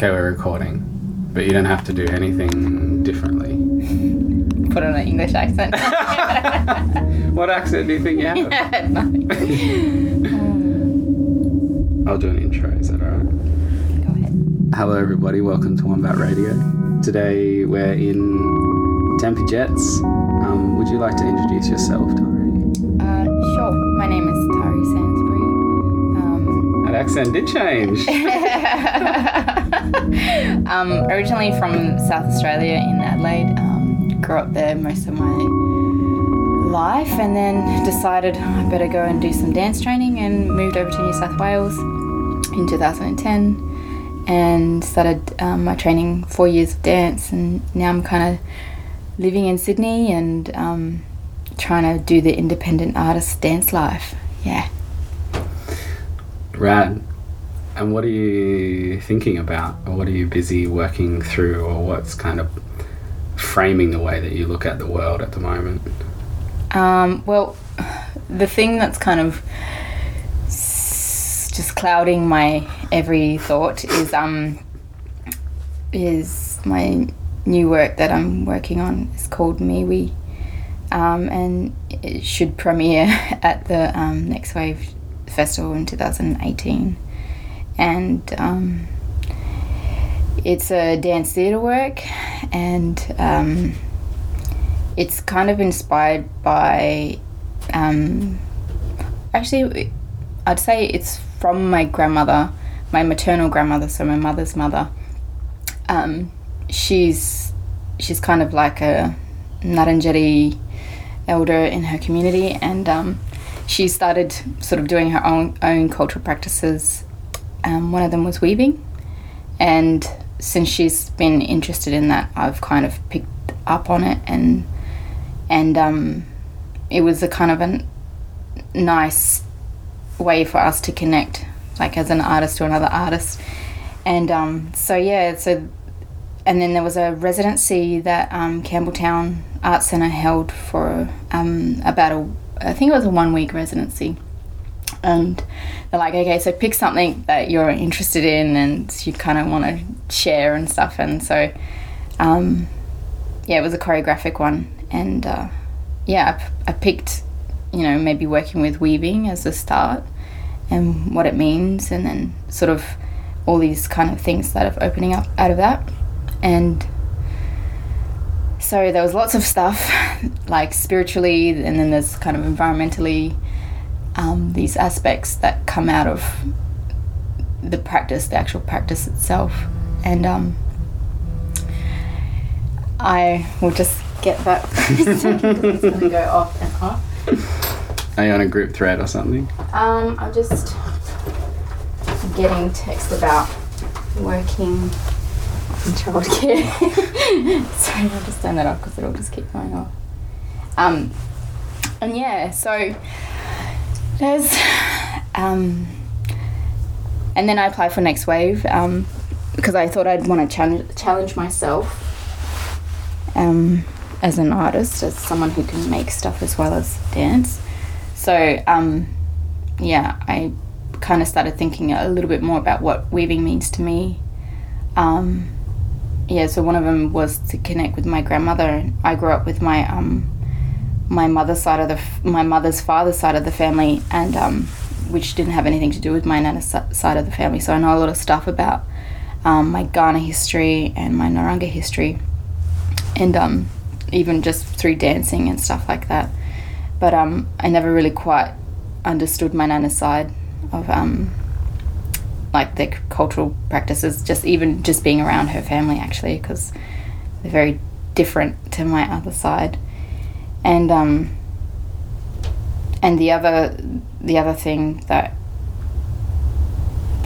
Okay, we're recording, but you don't have to do anything differently. Put on an English accent. What accent do you think you have? no. I'll do an intro. Is that alright? Go ahead. Hello, everybody. Welcome to Wombat Radio. Today we're in Tempe Jets. Um, would you like to introduce yourself, Taree? Uh, sure. My name is Taree Sansbury. Um, That accent did change. um, originally from South Australia in Adelaide. Um, grew up there most of my life and then decided I better go and do some dance training and moved over to New South Wales in 2010 and started um, my training four years of dance and now I'm kind of living in Sydney and um, trying to do the independent artist dance life. Yeah. Rad. And what are you thinking about, or what are you busy working through, or what's kind of framing the way that you look at the world at the moment? Um, well, the thing that's kind of just clouding my every thought is um is my new work that I'm working on. It's called MeWe, um, and it should premiere at the um, Next Wave Festival in 2018, and um, it's a dance theatre work, and um, it's kind of inspired by um, actually i'd say it's from my grandmother my maternal grandmother so my mother's mother. Um, she's she's kind of like a Ngarrindjeri elder in her community and um, she started sort of doing her own own cultural practices um, one of them was weaving and since she's been interested in that i've kind of picked up on it and and um, it was a kind of a nice way for us to connect, like as an artist to another artist. And um, so yeah, so and then there was a residency that um, Campbelltown Art Centre held for um, about a, I think it was a one week residency. And they're like, okay, so pick something that you're interested in and you kind of want to share and stuff. And so, um, yeah, it was a choreographic one, and uh, yeah, I, picked, you know, maybe working with weaving as a start, and what it means, and then sort of all these kind of things that are opening up out of that, and so there was lots of stuff, like spiritually, and then there's kind of environmentally, um, these aspects that come out of the practice, the actual practice itself, and um, I will just get that for a second 'cause it's going to go off and off. Are you on a group thread or something? Um, I'm just getting text about working in childcare. Sorry, I'll just turn that off because it'll just keep going off. Um, and yeah, so there's, um, and then I applied for Next Wave um, because I thought I'd want to challenge challenge myself um, as an artist, as someone who can make stuff as well as dance. So, um, yeah, I kind of started thinking a little bit more about what weaving means to me. Um, yeah, so one of them was to connect with my grandmother. I grew up with my um, my mother's side of the my mother's father's side of the family, and um, which didn't have anything to do with my nana's side of the family. So I know a lot of stuff about um, my Kaurna history and my Narungga history, and um, even just through dancing and stuff like that. But um, I never really quite understood my nana's side of um, like the c- cultural practices. Just even just being around her family actually, because they're very different to my other side. And um, and the other the other thing that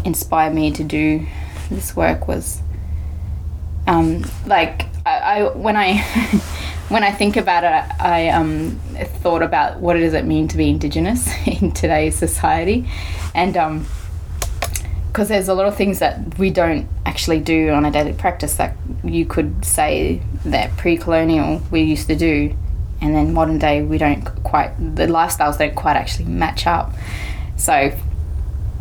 inspired me to do this work was um, like I, I when I when I think about it, I um, thought about what does it mean to be Indigenous in today's society, and um, because there's a lot of things that we don't actually do on a daily practice that you could say that pre-colonial we used to do and then modern day we don't quite the lifestyles don't quite actually match up so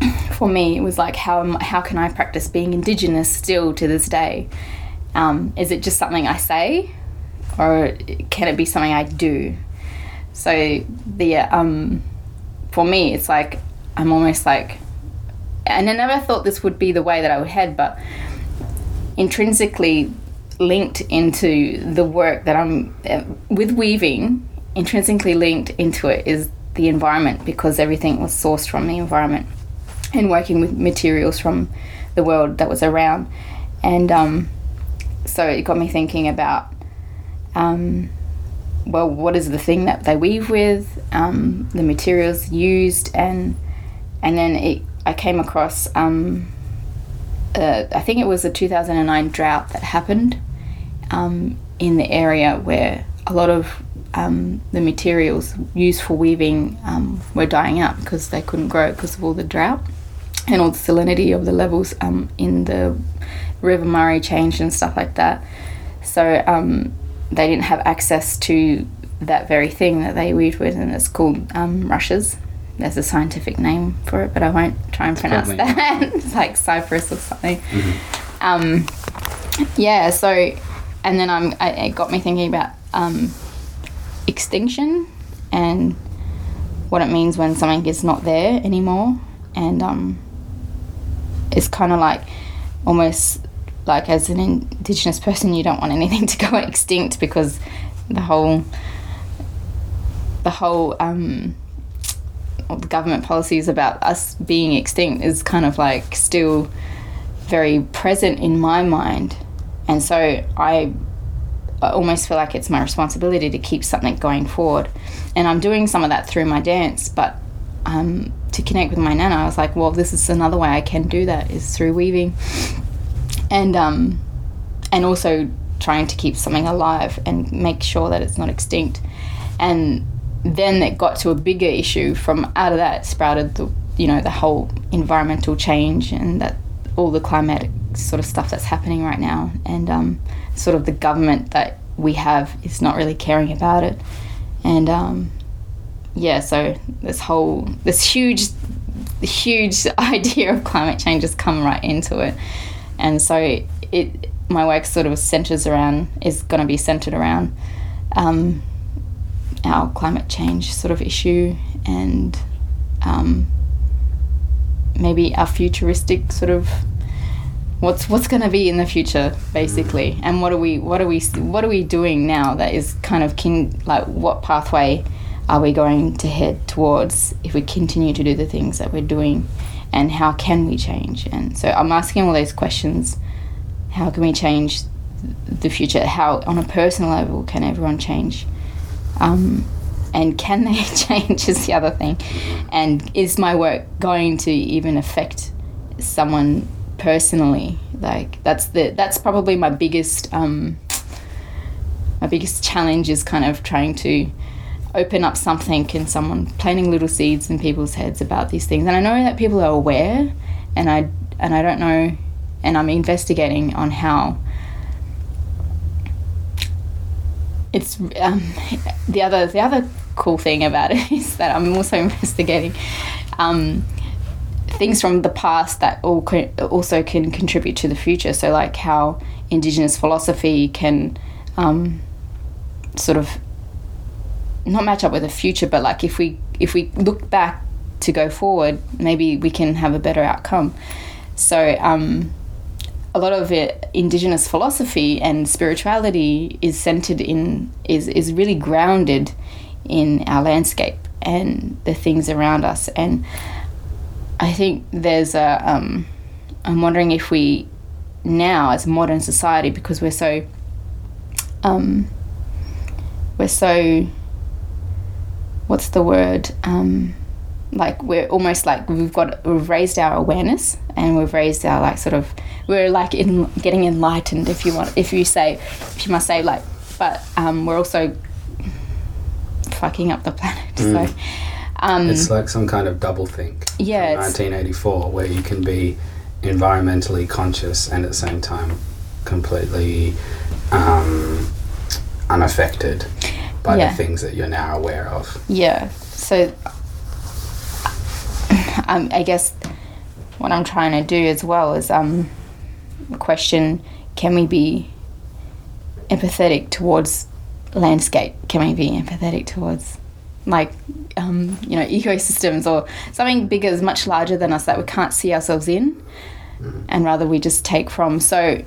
for me, it was like, how how can I practice being Indigenous still to this day? Um, is it just something I say, or can it be something I do? So the um, for me, it's like I'm almost like, and I never thought this would be the way that I would head, but intrinsically linked into the work that I'm uh, with weaving, intrinsically linked into it is the environment because everything was sourced from the environment and working with materials from the world that was around. And um, so it got me thinking about, um, well, what is the thing that they weave with, um, the materials used, and and then it, I came across, um, uh, I think it was the 2009 drought that happened um, in the area where a lot of um, the materials used for weaving um, were dying out because they couldn't grow because of all the drought and all the salinity of the levels um, in the River Murray changed and stuff like that. So um, they didn't have access to that very thing that they weaved with, and it's called um, rushes. There's a scientific name for it, but I won't try and pronounce that. it's like cypress or something. Um, yeah. So, and then I'm, I, it got me thinking about um, extinction and what it means when something is not there anymore, and um, it's kind of like almost like as an indigenous person, you don't want anything to go extinct because the whole the whole um, government policies about us being extinct is kind of like still very present in my mind, and so I, I almost feel like it's my responsibility to keep something going forward, and I'm doing some of that through my dance, but. Um, to connect with my nana, I was like, well, this is another way I can do that is through weaving, and um, and also trying to keep something alive and make sure that it's not extinct. And then it got to a bigger issue. From out of that sprouted the you know the whole environmental change and that all the climatic sort of stuff that's happening right now, and um, sort of the government that we have is not really caring about it, and um, yeah, so this whole this huge huge idea of climate change has come right into it, and so it my work sort of centers around is going to be centered around um, our climate change sort of issue and um, maybe our futuristic sort of what's what's going to be in the future basically. And what are we what are we what are we doing now that is kind of kin like what pathway are we going to head towards if we continue to do the things that we're doing? And how can we change? And so i'm asking all those questions. How can we change the future? How on a personal level can everyone change um, and can they change is the other thing. And is my work going to even affect someone personally? Like that's the that's probably my biggest um, my biggest challenge is kind of trying to open up something and someone planting little seeds in people's heads about these things. And i know that people are aware and i and i don't know and i'm investigating on how it's um, the other the other cool thing about it is that i'm also investigating um, things from the past that all co- also can contribute to the future so like how indigenous philosophy can um, sort of not match up with the future, but like if we if we look back to go forward, maybe we can have a better outcome. So um, a lot of it, indigenous philosophy and spirituality is centered in is is really grounded in our landscape and the things around us. And I think there's a um, I'm wondering if we now as a modern society because we're so um, we're so what's the word um, like we're almost like we've got we've raised our awareness and we've raised our like sort of we're like in getting enlightened if you want if you say if you must say like but um, we're also fucking up the planet so um, It's like some kind of double think. Yeah, From 1984, where you can be environmentally conscious and at the same time completely um, unaffected by Yeah. the things that you're now aware of. Yeah. So um, I guess what I'm trying to do as well is um, question: Can we be empathetic towards landscape? Can we be empathetic towards like um, you know ecosystems or something bigger, much larger than us that we can't see ourselves in, and rather we just take from. So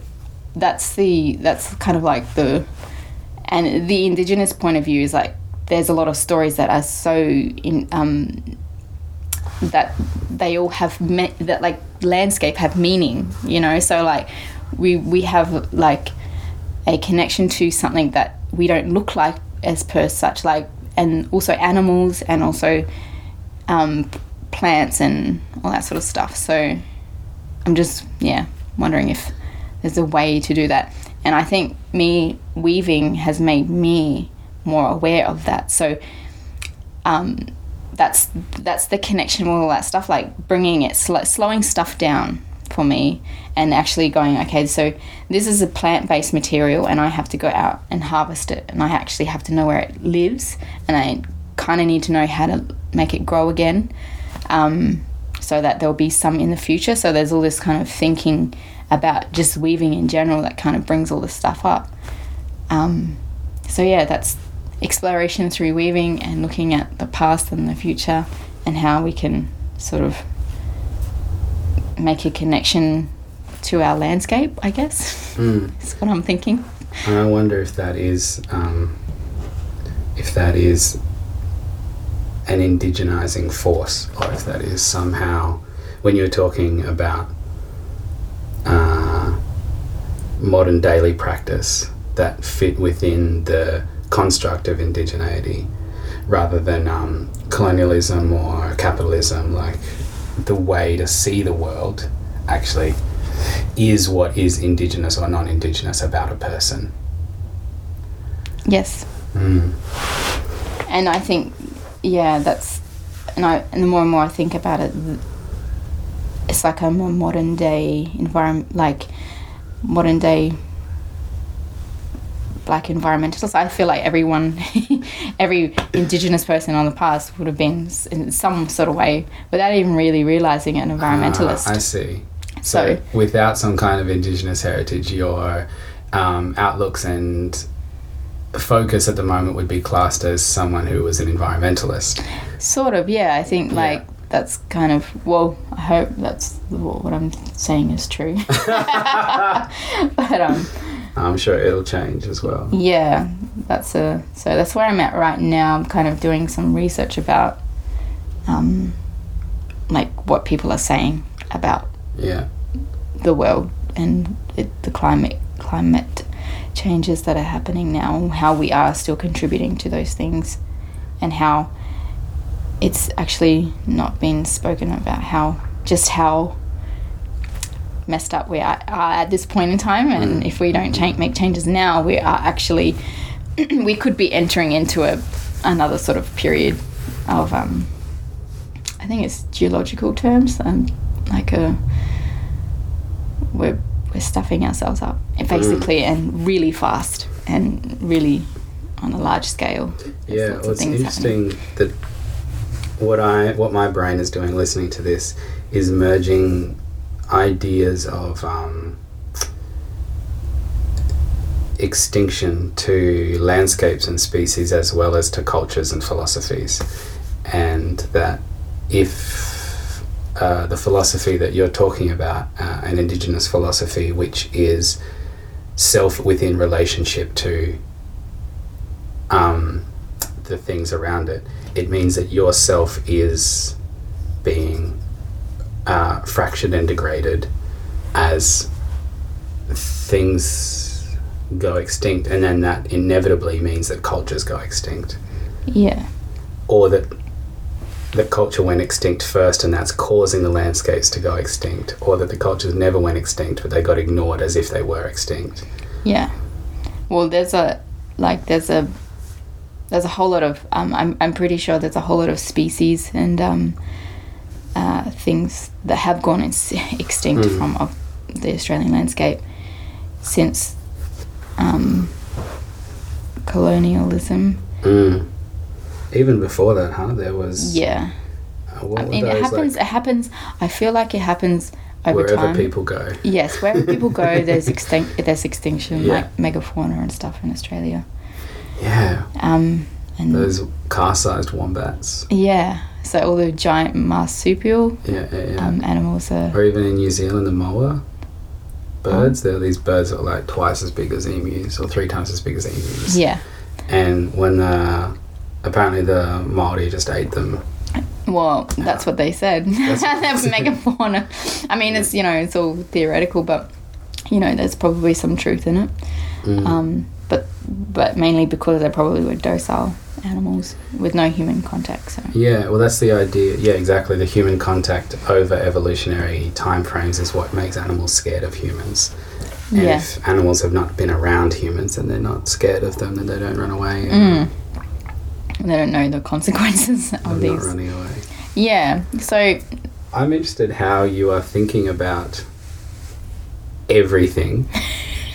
that's the that's kind of like the and the indigenous point of view is like there's a lot of stories that are so in um, that they all have me- that like landscape have meaning you know? So like we we have like a connection to something that we don't look like as per such like and also animals and also um, plants and all that sort of stuff. So i'm just yeah wondering if there's a way to do that. And i think me weaving has made me more aware of that. So um, that's that's the connection with all that stuff like bringing it sl- slowing stuff down for me and actually going okay so this is a plant-based material and i have to go out and harvest it and i actually have to know where it lives and i kind of need to know how to make it grow again um, so that there'll be some in the future. So there's all this kind of thinking about just weaving in general that kind of brings all this stuff up. Um, so yeah that's exploration through weaving and looking at the past and the future and how we can sort of make a connection to our landscape, I guess. Mm. That's what I'm thinking. And I wonder if that is um, if that is an indigenizing force, or if that is somehow when you're talking about uh, modern daily practice that fit within the construct of indigeneity, rather than um, colonialism or capitalism, like the way to see the world actually is what is indigenous or non-indigenous about a person. Yes. Mm. And I think, yeah, that's, and, I, and the more and more I think about it, it's like a more modern day environment, like modern day black environmentalists. I feel like everyone, every indigenous person on the past would have been in some sort of way without even really realizing it, an environmentalist. Ah, I see. So, So- without some kind of indigenous heritage, your um, outlooks and focus at the moment would be classed as someone who was an environmentalist. Sort of, yeah. I think Yeah. like that's kind of well. I hope that's what I'm saying is true. but um, I'm sure it'll change as well. yeah, that's a so that's where I'm at right now. I'm kind of doing some research about um, like what people are saying about Yeah. the world and it, the climate climate changes that are happening now, how we are still contributing to those things, and how it's actually not been spoken about how just how messed up we are, are at this point in time and if we don't change, make changes now we are actually we could be entering into a another sort of period of um, I think it's geological terms um, like a we're we're stuffing ourselves up basically and really fast and really on a large scale. There's Yeah, well, it's interesting that what I what my brain is doing listening to this is merging ideas of um, extinction to landscapes and species as well as to cultures and philosophies, and that if uh, the philosophy that you're talking about, uh, an indigenous philosophy, which is self within relationship to um, the things around it, it means that yourself is being uh, fractured and degraded as things go extinct, and then that inevitably means that cultures go extinct, Yeah, or that the culture went extinct first, and that's causing the landscapes to go extinct, or that the cultures never went extinct, but they got ignored as if they were extinct. yeah. Well, there's a like there's a there's a whole lot of um, I'm I'm pretty sure there's a whole lot of species and um, uh, things that have gone ex- extinct Mm. from of the Australian landscape since um, colonialism. Mm. Even before that, huh? There was Yeah, What I mean, it happens. like, it happens. I feel like it happens over wherever time. people go. Yes, wherever people go, there's extinct. There's extinction, Yeah. like megafauna and stuff in Australia. Yeah, Um, and those car-sized wombats. yeah, so all the giant marsupial Yeah, yeah, yeah. um, animals are. or even in New Zealand, the moa birds. There are these birds that are like twice as big as emus, or three times as big as emus. Yeah. And when uh, apparently the Maori just ate them. Well, that's what they said. That's what they They're megafauna. I mean, it's you know, it's all theoretical, but you know, there's probably some truth in it. Mm. Um, but but mainly because they probably were docile animals with no human contact. So Yeah, well, that's the idea. Yeah, exactly. The human contact over evolutionary time frames is what makes animals scared of humans. And Yeah. if animals have not been around humans and they're not scared of them, then they don't run away. Mm. they don't know the consequences of not these. running away. Yeah. So I'm interested how you are thinking about everything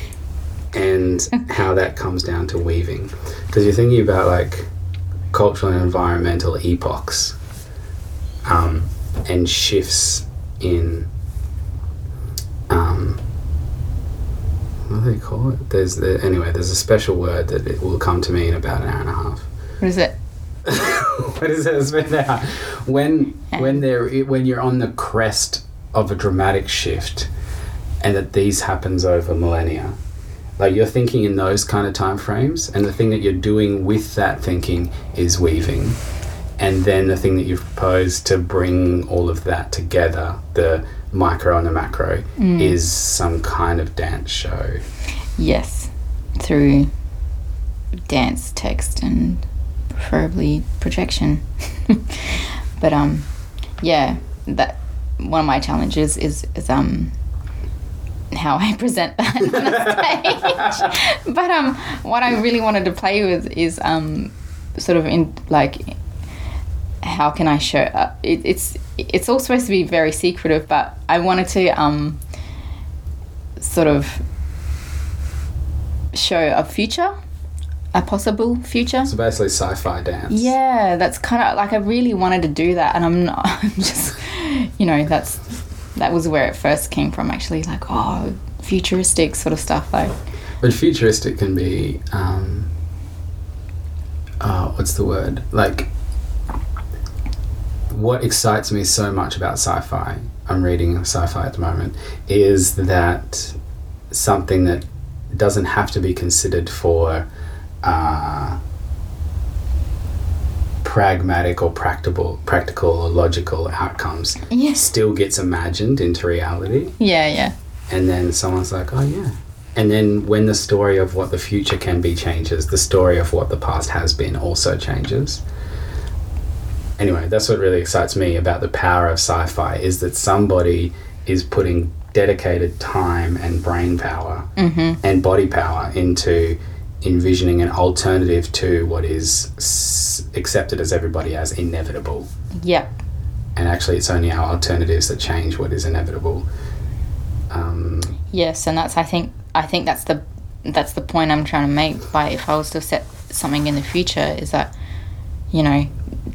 and how that comes down to weaving. Because you're thinking about like cultural and environmental epochs um, and shifts in. Um, what do they call it? There's the, anyway. There's a special word that it will come to me in about an hour and a half. what is it? what is it? It's been out. When when there when you're on the crest of a dramatic shift, and that these happens over millennia, like you're thinking in those kind of time frames, and the thing that you're doing with that thinking is weaving, and then the thing that you've proposed to bring all of that together, the micro and the macro, is some kind of dance show. Yes, through dance, text, and preferably projection. but um, yeah, that one of my challenges is is um how I present that on the stage. but um, what I really wanted to play with is um sort of in like how can I show uh, it, it's it's all supposed to be very secretive, but I wanted to um sort of show a future, a possible future. So basically, sci-fi dance. Yeah, that's kind of like I really wanted to do that, and I'm not. I'm just, you know, that's that was where it first came from. Actually, like oh, futuristic sort of stuff. Like But futuristic can be, um, uh, what's the word? Like, what excites me so much about sci fi, I'm reading sci fi at the moment, is that something that doesn't have to be considered for uh, pragmatic or practical, practical or logical outcomes yes, still gets imagined into reality yeah, yeah, and then someone's like, oh yeah. And then when the story of what the future can be changes, the story of what the past has been also changes. Anyway, that's what really excites me about the power of sci fi is that somebody is putting dedicated time and brain power mm-hmm. and body power into envisioning an alternative to what is s- accepted as everybody as inevitable. yep, And actually, it's only our alternatives that change what is inevitable. Um, yes, and that's I think I think that's the that's the point I'm trying to make. By if I was to set something in the future, is that you know,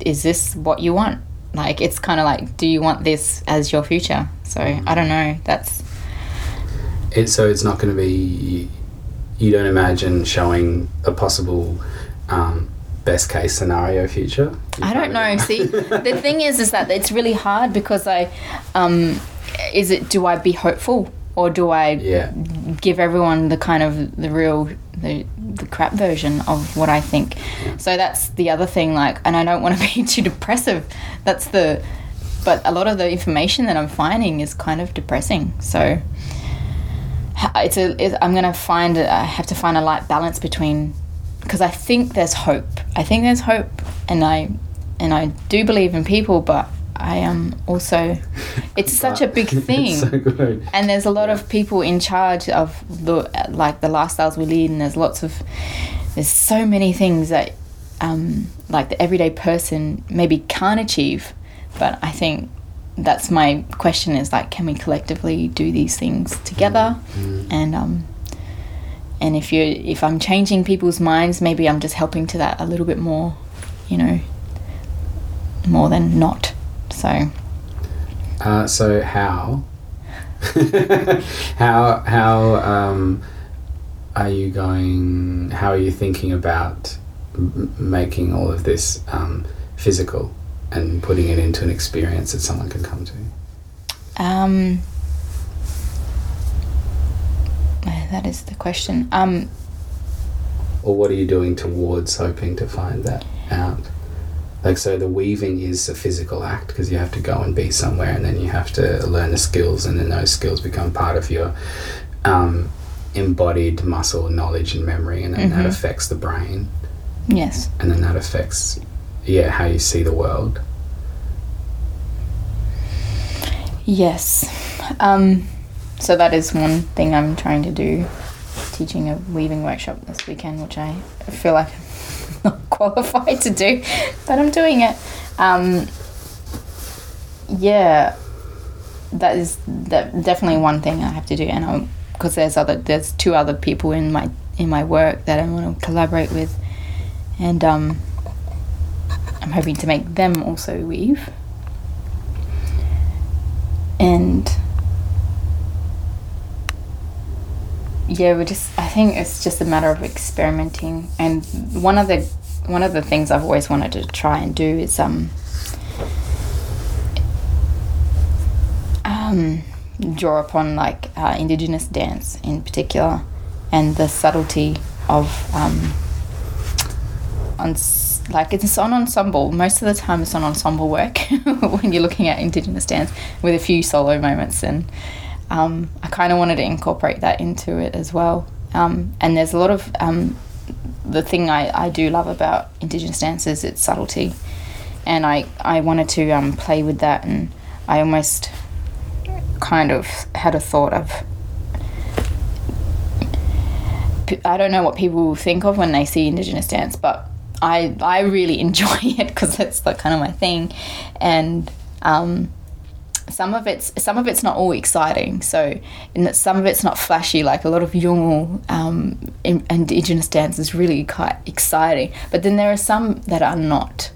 is this what you want? Like it's kind of like, do you want this as your future? So I don't know. That's It, so it's not going to be. You don't imagine showing a possible um, best case scenario future. You I don't know. See, the thing is, is that it's really hard because I, um, is it do I be hopeful or do I Yeah. give everyone the kind of the real the the crap version of what I think? So that's the other thing. Like, and I don't want to be too depressive. That's the, but a lot of the information that I'm finding is kind of depressing. So it's a it's, i'm gonna find i have to find a light balance between because i think there's hope. I think there's hope and i and i do believe in people but i am also it's such a big thing it's so and there's a lot of people in charge of the like the lifestyles we lead and there's lots of there's so many things that um, like the everyday person maybe can't achieve but i think that's my question is like can we collectively do these things together? And um and if you if i'm changing people's minds maybe i'm just helping to that a little bit more you know more than not. So. Uh, so how? How how um, are you going? How are you thinking about m- making all of this um, physical and putting it into an experience that someone can come to? um, that is the question. Um, Or what are you doing towards hoping to find that out? Like, so the weaving is a physical act because you have to go and be somewhere and then you have to learn the skills, and then those skills become part of your um, embodied muscle knowledge and memory, and then that Mhm. affects the brain, yes. and then that affects, yeah, how you see the world. Yes. Um, so that is one thing I'm trying to do, teaching a weaving workshop this weekend, which I feel like I'm not qualified to do, but I'm doing it. Um, yeah, that is that definitely one thing I have to do, and because there's other there's two other people in my in my work that I want to collaborate with, and um, I'm hoping to make them also weave. And yeah we just i think it's just a matter of experimenting. And one of the one of the things i've always wanted to try and do is um um draw upon like uh, indigenous dance in particular and the subtlety of um on like it's on ensemble. Most of the time it's on ensemble work when you're looking at indigenous dance with a few solo moments. And um, i kind of wanted to incorporate that into it as well. Um, and there's a lot of um, the thing I, I do love about indigenous dance is its subtlety. And i, I wanted to um, play with that. And i almost kind of had a thought of I don't know what people think of when they see Indigenous dance, but I I really enjoy it because that's like kind of my thing, and um, some of it's some of it's not all exciting. So in that some of it's not flashy. Like a lot of Yolngu um, in, Indigenous dance is really quite exciting, but then there are some that are not,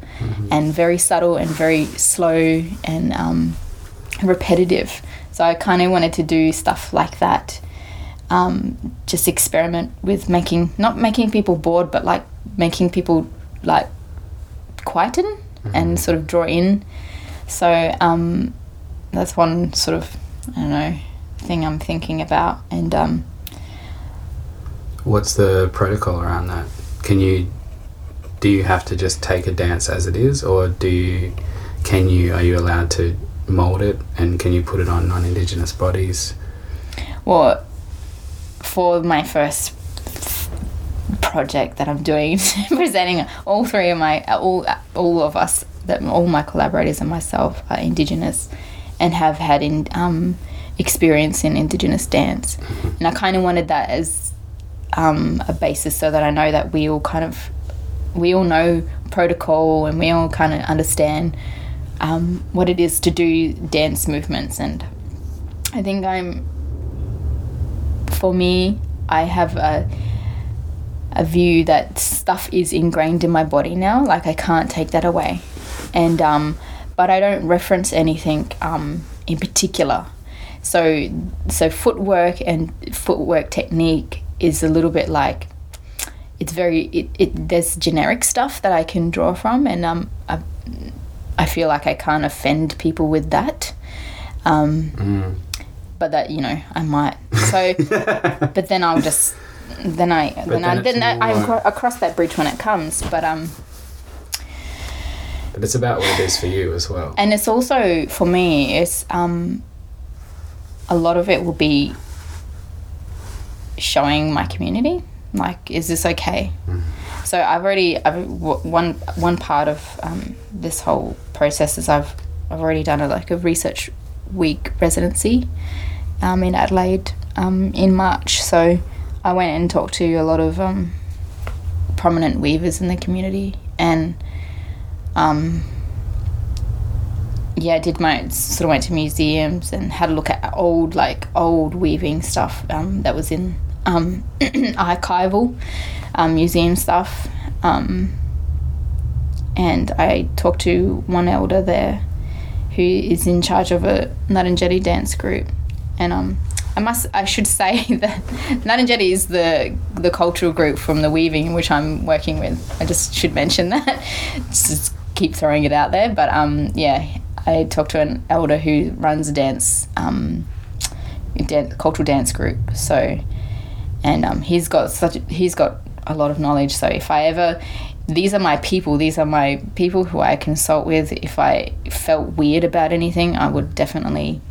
and very subtle and very slow and um, repetitive. So I kind of wanted to do stuff like that um, just experiment with making not making people bored but like making people like quieten and sort of draw in so um, that's one sort of i don't know thing i'm thinking about and um, What's the protocol around that? Can you do you have to just take a dance as it is, or do you can you are you allowed to mold it and can you put it on non-indigenous bodies? well for my first project that i'm doing presenting all three of my all all of us that all my collaborators and myself are indigenous and have had in um, experience in indigenous dance. And i kind of wanted that as um, a basis so that i know that we all kind of we all know protocol and we all kind of understand um, what it is to do dance movements. And i think i'm for me i have a a view that stuff is ingrained in my body now like i can't take that away and um, but i don't reference anything um, in particular so so footwork and footwork technique is a little bit like it's very it, it there's generic stuff that i can draw from and um i, I feel like i can't offend people with that um, Mm. but that you know I might. So, but then I'll just then I then, I then then I, more- across that bridge when it comes. But um, But it's about what it is for you as well. and it's also for me it's um, a lot of it will be showing my community like is this okay so i've already I've, w- one one part of um, this whole process is i've i've already done a like a research week residency um, in adelaide um, in march so i went and talked to a lot of um, prominent weavers in the community and um, yeah, did my sort of went to museums and had a look at old like old weaving stuff um, that was in um, archival um, museum stuff, um, and I talked to one elder there, who is in charge of a Ngarrindjeri dance group, and um, I must I should say that Ngarrindjeri is the the cultural group from the weaving in which I'm working with. I just should mention that. just keep throwing it out there, but um, yeah, I talked to an elder who runs a dance um, cultural dance group. So, and um, he's got such he's got a lot of knowledge. So if I ever these are my people. These are my people who I consult with. If I felt weird about anything, I would definitely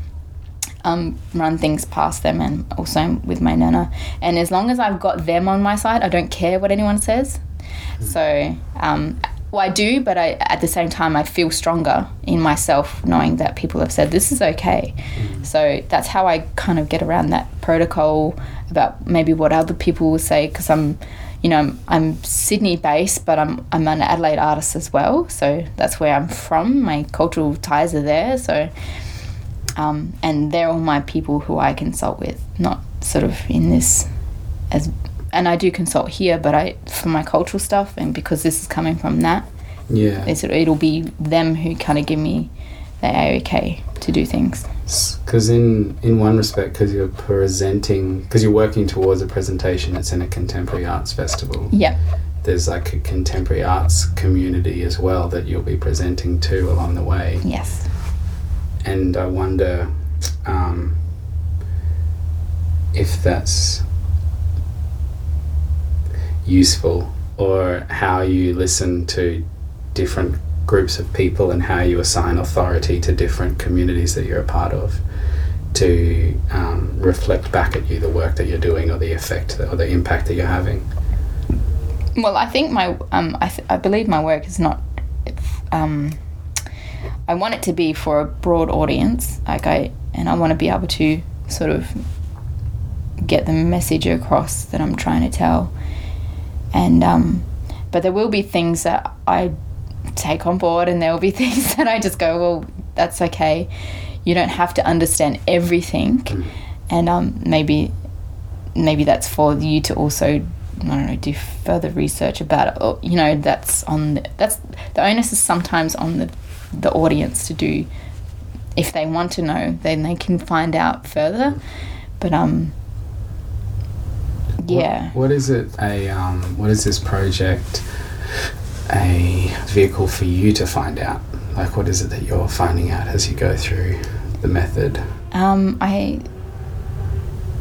um, run things past them and also with my nana. And as long as I've got them on my side, I don't care what anyone says. So, um, well, I do, but I, at the same time, I feel stronger in myself knowing that people have said this is okay. So that's how I kind of get around that protocol about maybe what other people will say because I'm you know, I'm, I'm Sydney based, but I'm, I'm an Adelaide artist as well. So that's where I'm from. My cultural ties are there. So, um, and they're all my people who I consult with, not sort of in this as, and I do consult here, but I, for my cultural stuff, and because this is coming from that, Yeah. it's, it'll be them who kind of give me the okay to do things. Because in in one respect, because you're presenting, because you're working towards a presentation that's in a contemporary arts festival. Yeah. There's like a contemporary arts community as well that you'll be presenting to along the way. Yes. And I wonder um, if that's useful or how you listen to different groups of people and how you assign authority to different communities that you're a part of to um, reflect back at you the work that you're doing or the effect or the impact that you're having. Well, I think my um, I, th- I believe my work is not. Um, I want it to be for a broad audience, like I and I want to be able to sort of get the message across that I'm trying to tell. And um, but there will be things that I take on board, and there will be things that I just go, well, that's okay. You don't have to understand everything, and um, maybe maybe that's for you to also I don't know do further research about it. Or, you know, that's on the, that's the onus is sometimes on the the audience to do. If they want to know, then they can find out further. But um, yeah. What, what is it? A um, what is this project? A vehicle for you to find out? Like, what is it that you're finding out as you go through the method? Um, I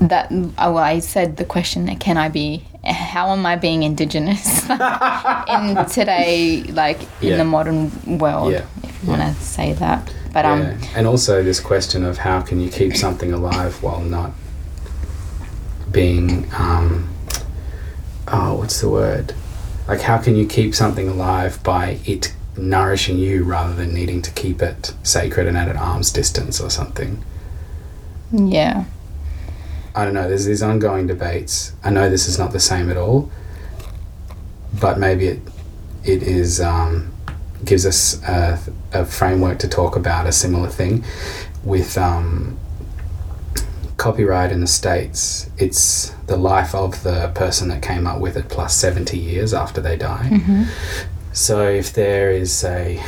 that oh, well, I said the question can I be? How am I being indigenous in today, like in Yeah. the modern world? Yeah. You want to say that, but um, yeah. And also this question of how can you keep something alive while not being um, oh, what's the word? Like, how can you keep something alive by it nourishing you rather than needing to keep it sacred and at an arm's distance or something? yeah, I don't know, there's these ongoing debates. I know this is not the same at all, but maybe it it is um, gives us a, a framework to talk about a similar thing with um, copyright in the states. It's the life of the person that came up with it plus seventy years after they die. hmm So if there is a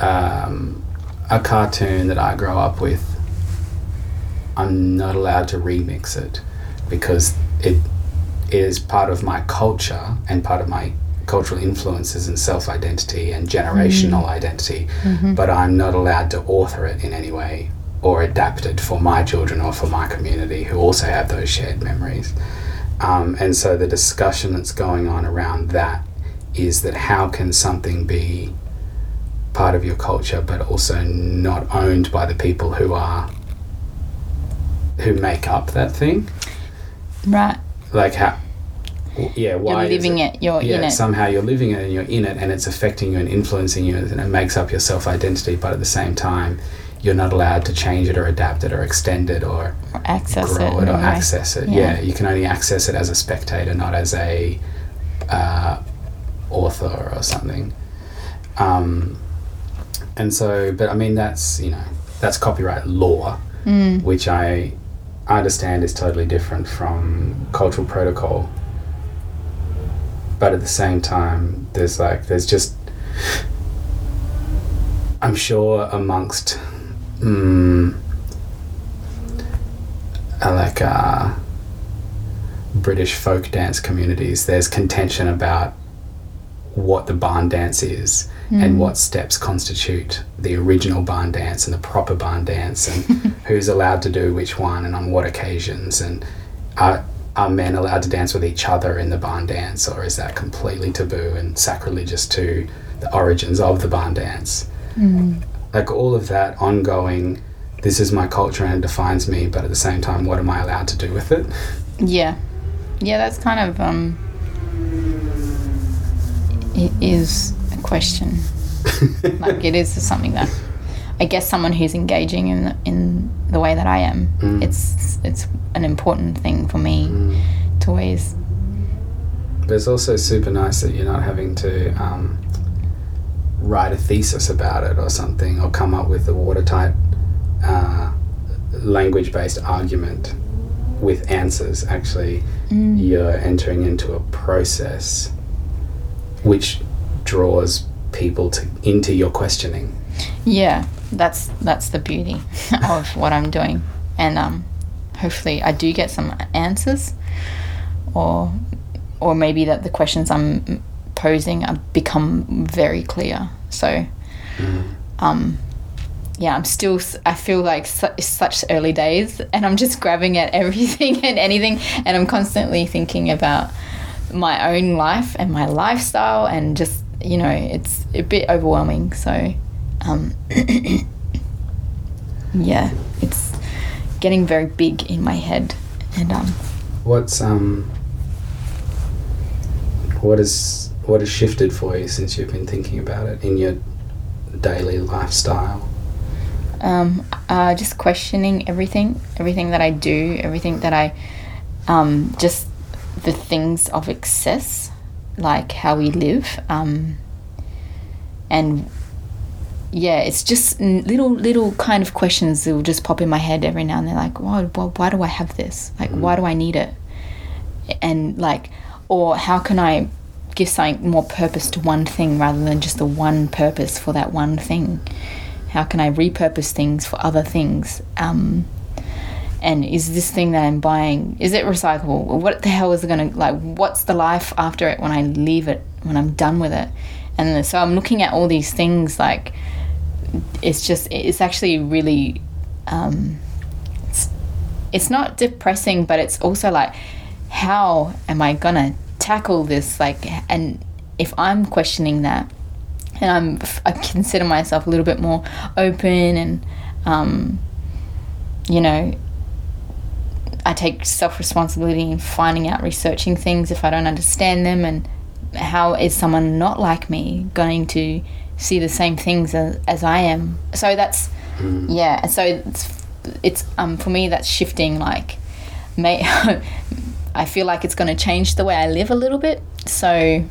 um, a cartoon that I grow up with, I'm not allowed to remix it because it is part of my culture and part of my cultural influences and self identity and generational identity. But I'm not allowed to author it in any way or adapt it for my children or for my community who also have those shared memories. Um, and so the discussion that's going on around that is that how can something be part of your culture but also not owned by the people who are who make up that thing right. like how yeah why You're living it. You're yeah in it. somehow you're living it and you're in it and it's affecting you and influencing you and it makes up your self-identity but at the same time you're not allowed to change it or adapt it or extend it or or access grow it. it, or anyway. access it. Yeah. Yeah. you can only access it as a spectator, not as a uh, author or something. Um, and so, but I mean, that's you know, that's copyright law, Mm. which I understand is totally different from cultural protocol. But at the same time, there's like there's just I'm sure amongst mm, uh, like uh, British folk dance communities, there's contention about what the barn dance is and what steps constitute the original barn dance and the proper barn dance and who's allowed to do which one and on what occasions and are, are men allowed to dance with each other in the barn dance or is that completely taboo and sacrilegious to the origins of the barn dance like all of that ongoing this is my culture and it defines me but at the same time what am i allowed to do with it Yeah, yeah, that's kind of um. It is a question. like it is something that I guess someone who's engaging in in the way that I am. It's it's an important thing for me to always. but it's also super nice that you're not having to um, write a thesis about it or something or come up with a watertight uh, language-based argument with answers. Actually you're entering into a process which draws people to into your questioning. Yeah, that's that's the beauty of what I'm doing, and um, hopefully I do get some answers, or or maybe that the questions I'm posing are become very clear. So, um, yeah, I'm still. I feel like su- it's such early days, and I'm just grabbing at everything and anything, and I'm constantly thinking about my own life and my lifestyle, and just you know, it's a bit overwhelming. So, um, yeah, it's getting very big in my head, and um, what's um what is what has shifted for you since you've been thinking about it in your daily lifestyle? Um, uh, just questioning everything, everything that I do, everything that I, um, just the things of excess, like how we live, um, and yeah, it's just little little kind of questions that will just pop in my head every now and then, like, why, why, why do I have this? Like, why do I need it? And like, or how can I give something more purpose to one thing rather than just the one purpose for that one thing? how can I repurpose things for other things? Um, and is this thing that I'm buying is it recyclable? What the hell is it gonna like? What's the life after it when I leave it when I'm done with it? And so I'm looking at all these things like it's just it's actually really um, it's, it's not depressing, but it's also like how am I gonna tackle this? Like, and if I'm questioning that and I'm I consider myself a little bit more open and um, you know I take self responsibility in finding out researching things if I don't understand them and how is someone not like me going to see the same things as, as I am so that's yeah so it's, it's um for me that's shifting like may I feel like it's going to change the way I live a little bit so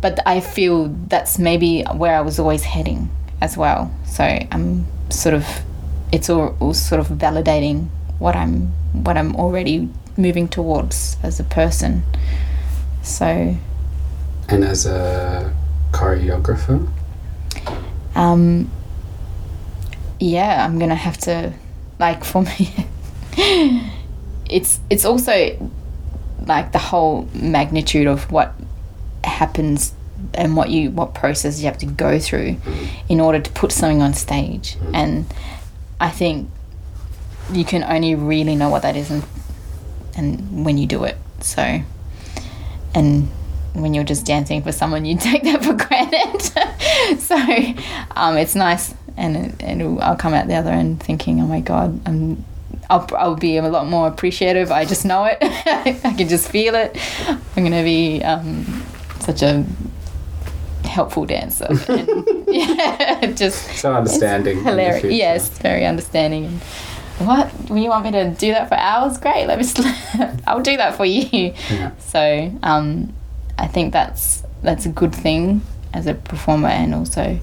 but I feel that's maybe where I was always heading as well. So I'm sort of, it's all, all sort of validating what I'm what I'm already moving towards as a person. So and as a choreographer? Um, yeah, I'm gonna have to like for me. it's it's also like the whole magnitude of what happens and what you what process you have to go through in order to put something on stage. And i think you can only really know what that is and and when you do it so and when you're just dancing for someone you take that for granted so um, it's nice and and i'll come out the other end thinking oh my god i'm I'll, I'll be a lot more appreciative. I just know it. I can just feel it. I'm going to be um, such a helpful dancer. And, yeah, just so understanding hilarious. Yes, very understanding. And what? You want me to do that for hours? Great. Let me. Just, I'll do that for you. Yeah. So um, I think that's that's a good thing as a performer, and also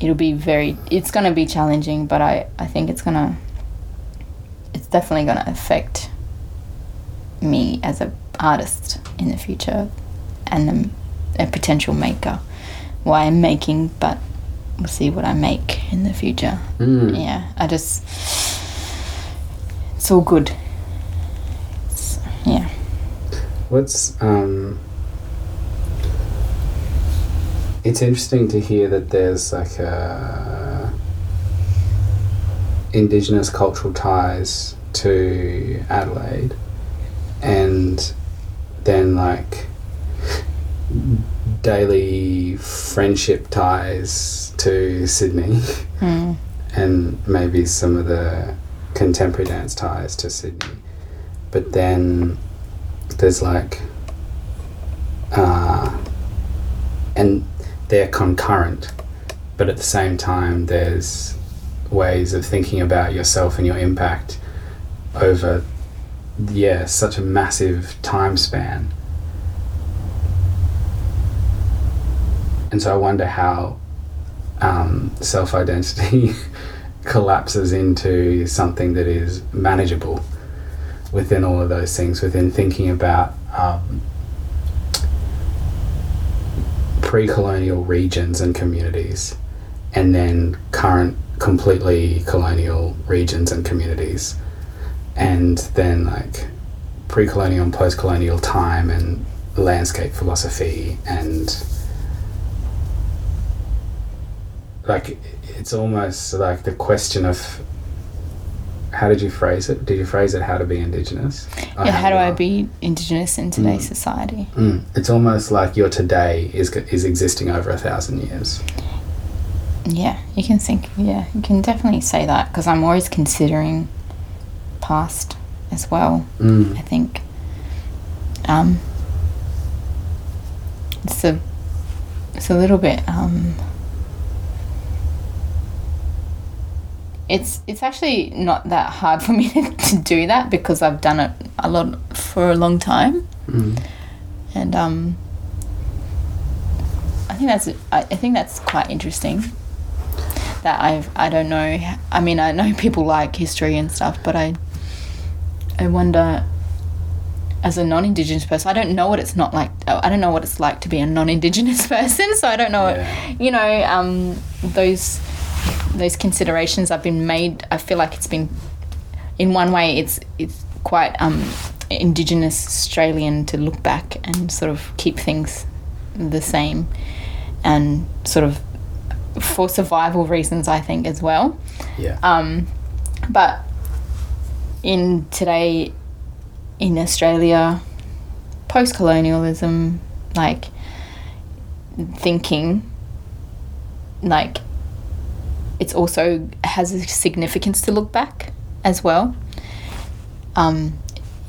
it'll be very. It's going to be challenging, but I I think it's gonna. It's definitely going to affect me as an artist in the future, and um, a potential maker. Why I'm making, but we'll see what I make in the future. Mm. Yeah, I just it's all good. It's, yeah. What's um it's interesting to hear that there's like a indigenous cultural ties to Adelaide and then like daily friendship ties to Sydney Mm. and maybe some of the contemporary dance ties to Sydney. But then there's like, uh, and they're concurrent, but at the same time, there's ways of thinking about yourself and your impact over, yeah, such a massive time span. And so I wonder how um, self identity collapses into something that is manageable within all of those things, within thinking about um, pre colonial regions and communities, and then current completely colonial regions and communities, and then like pre colonial and post colonial time and landscape philosophy and like it's almost like the question of how did you phrase it? Did you phrase it how to be indigenous? Yeah, how do I be indigenous in today's Mm. society? Mm. It's almost like your today is is existing over a thousand years. Yeah, you can think. Yeah, you can definitely say that because I'm always considering past as well. I Mm. think um, it's a it's a little bit um, it's it's actually not that hard for me to do that because I've done it a lot for a long time Mm. and um, I think that's I, I think that's quite interesting. That I've I don't know. I mean, I know people like history and stuff, but I I wonder as a non-indigenous person, I don't know what it's not like. I don't know what it's like to be a non-indigenous person, so I don't know. Yeah. You know, um, those those considerations have been made. I feel like it's been in one way it's it's quite um, indigenous Australian to look back and sort of keep things the same and sort of for survival reasons I think as well. Yeah. Um, but in today in Australia, post colonialism, like thinking, like it's also has a significance to look back as well. Um,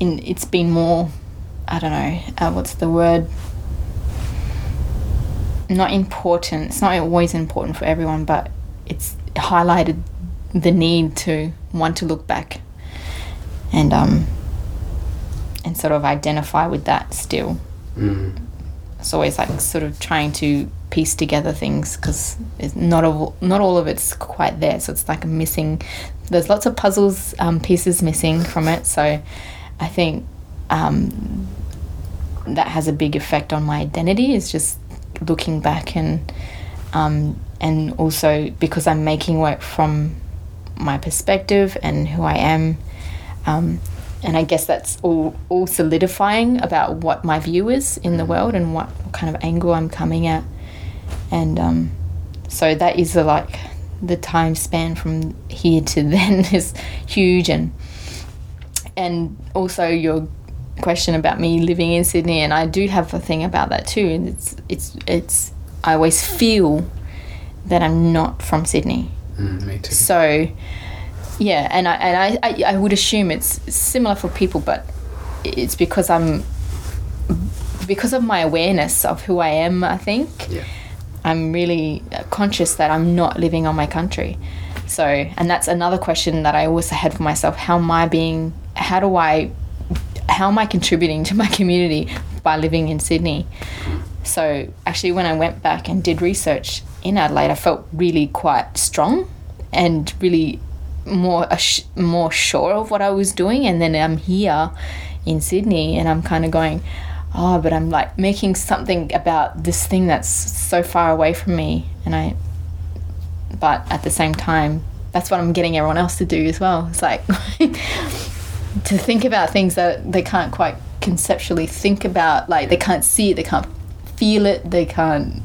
in it's been more, I don't know, uh, what's the word? Not important. It's not always important for everyone, but it's highlighted the need to want to look back and um and sort of identify with that still Mm. it's always like sort of trying to piece together things because not all not all of it's quite there so it's like a missing there's lots of puzzles um, pieces missing from it so i think um, that has a big effect on my identity is just looking back and um, and also because i'm making work from my perspective and who i am um, and I guess that's all all solidifying about what my view is in the world and what, kind of angle I'm coming at, and um, so that is the like the time span from here to then is huge and and also your question about me living in Sydney and I do have a thing about that too and it's it's it's I always feel that I'm not from Sydney Mm, me too. so, yeah, and I and I, I, I would assume it's similar for people, but it's because I'm because of my awareness of who I am. I think Yeah. I'm really conscious that I'm not living on my country. So, and that's another question that I also had for myself: How am I being? How do I? How am I contributing to my community by living in Sydney? So, actually, when I went back and did research in Adelaide, I felt really quite strong and really more more sure of what I was doing. And then I'm here in Sydney, and I'm kind of going, oh, but I'm like making something about this thing that's so far away from me, and I but at the same time, that's what I'm getting everyone else to do as well. It's like to think about things that they can't quite conceptually think about, like they can't see it, they can't feel it, they can't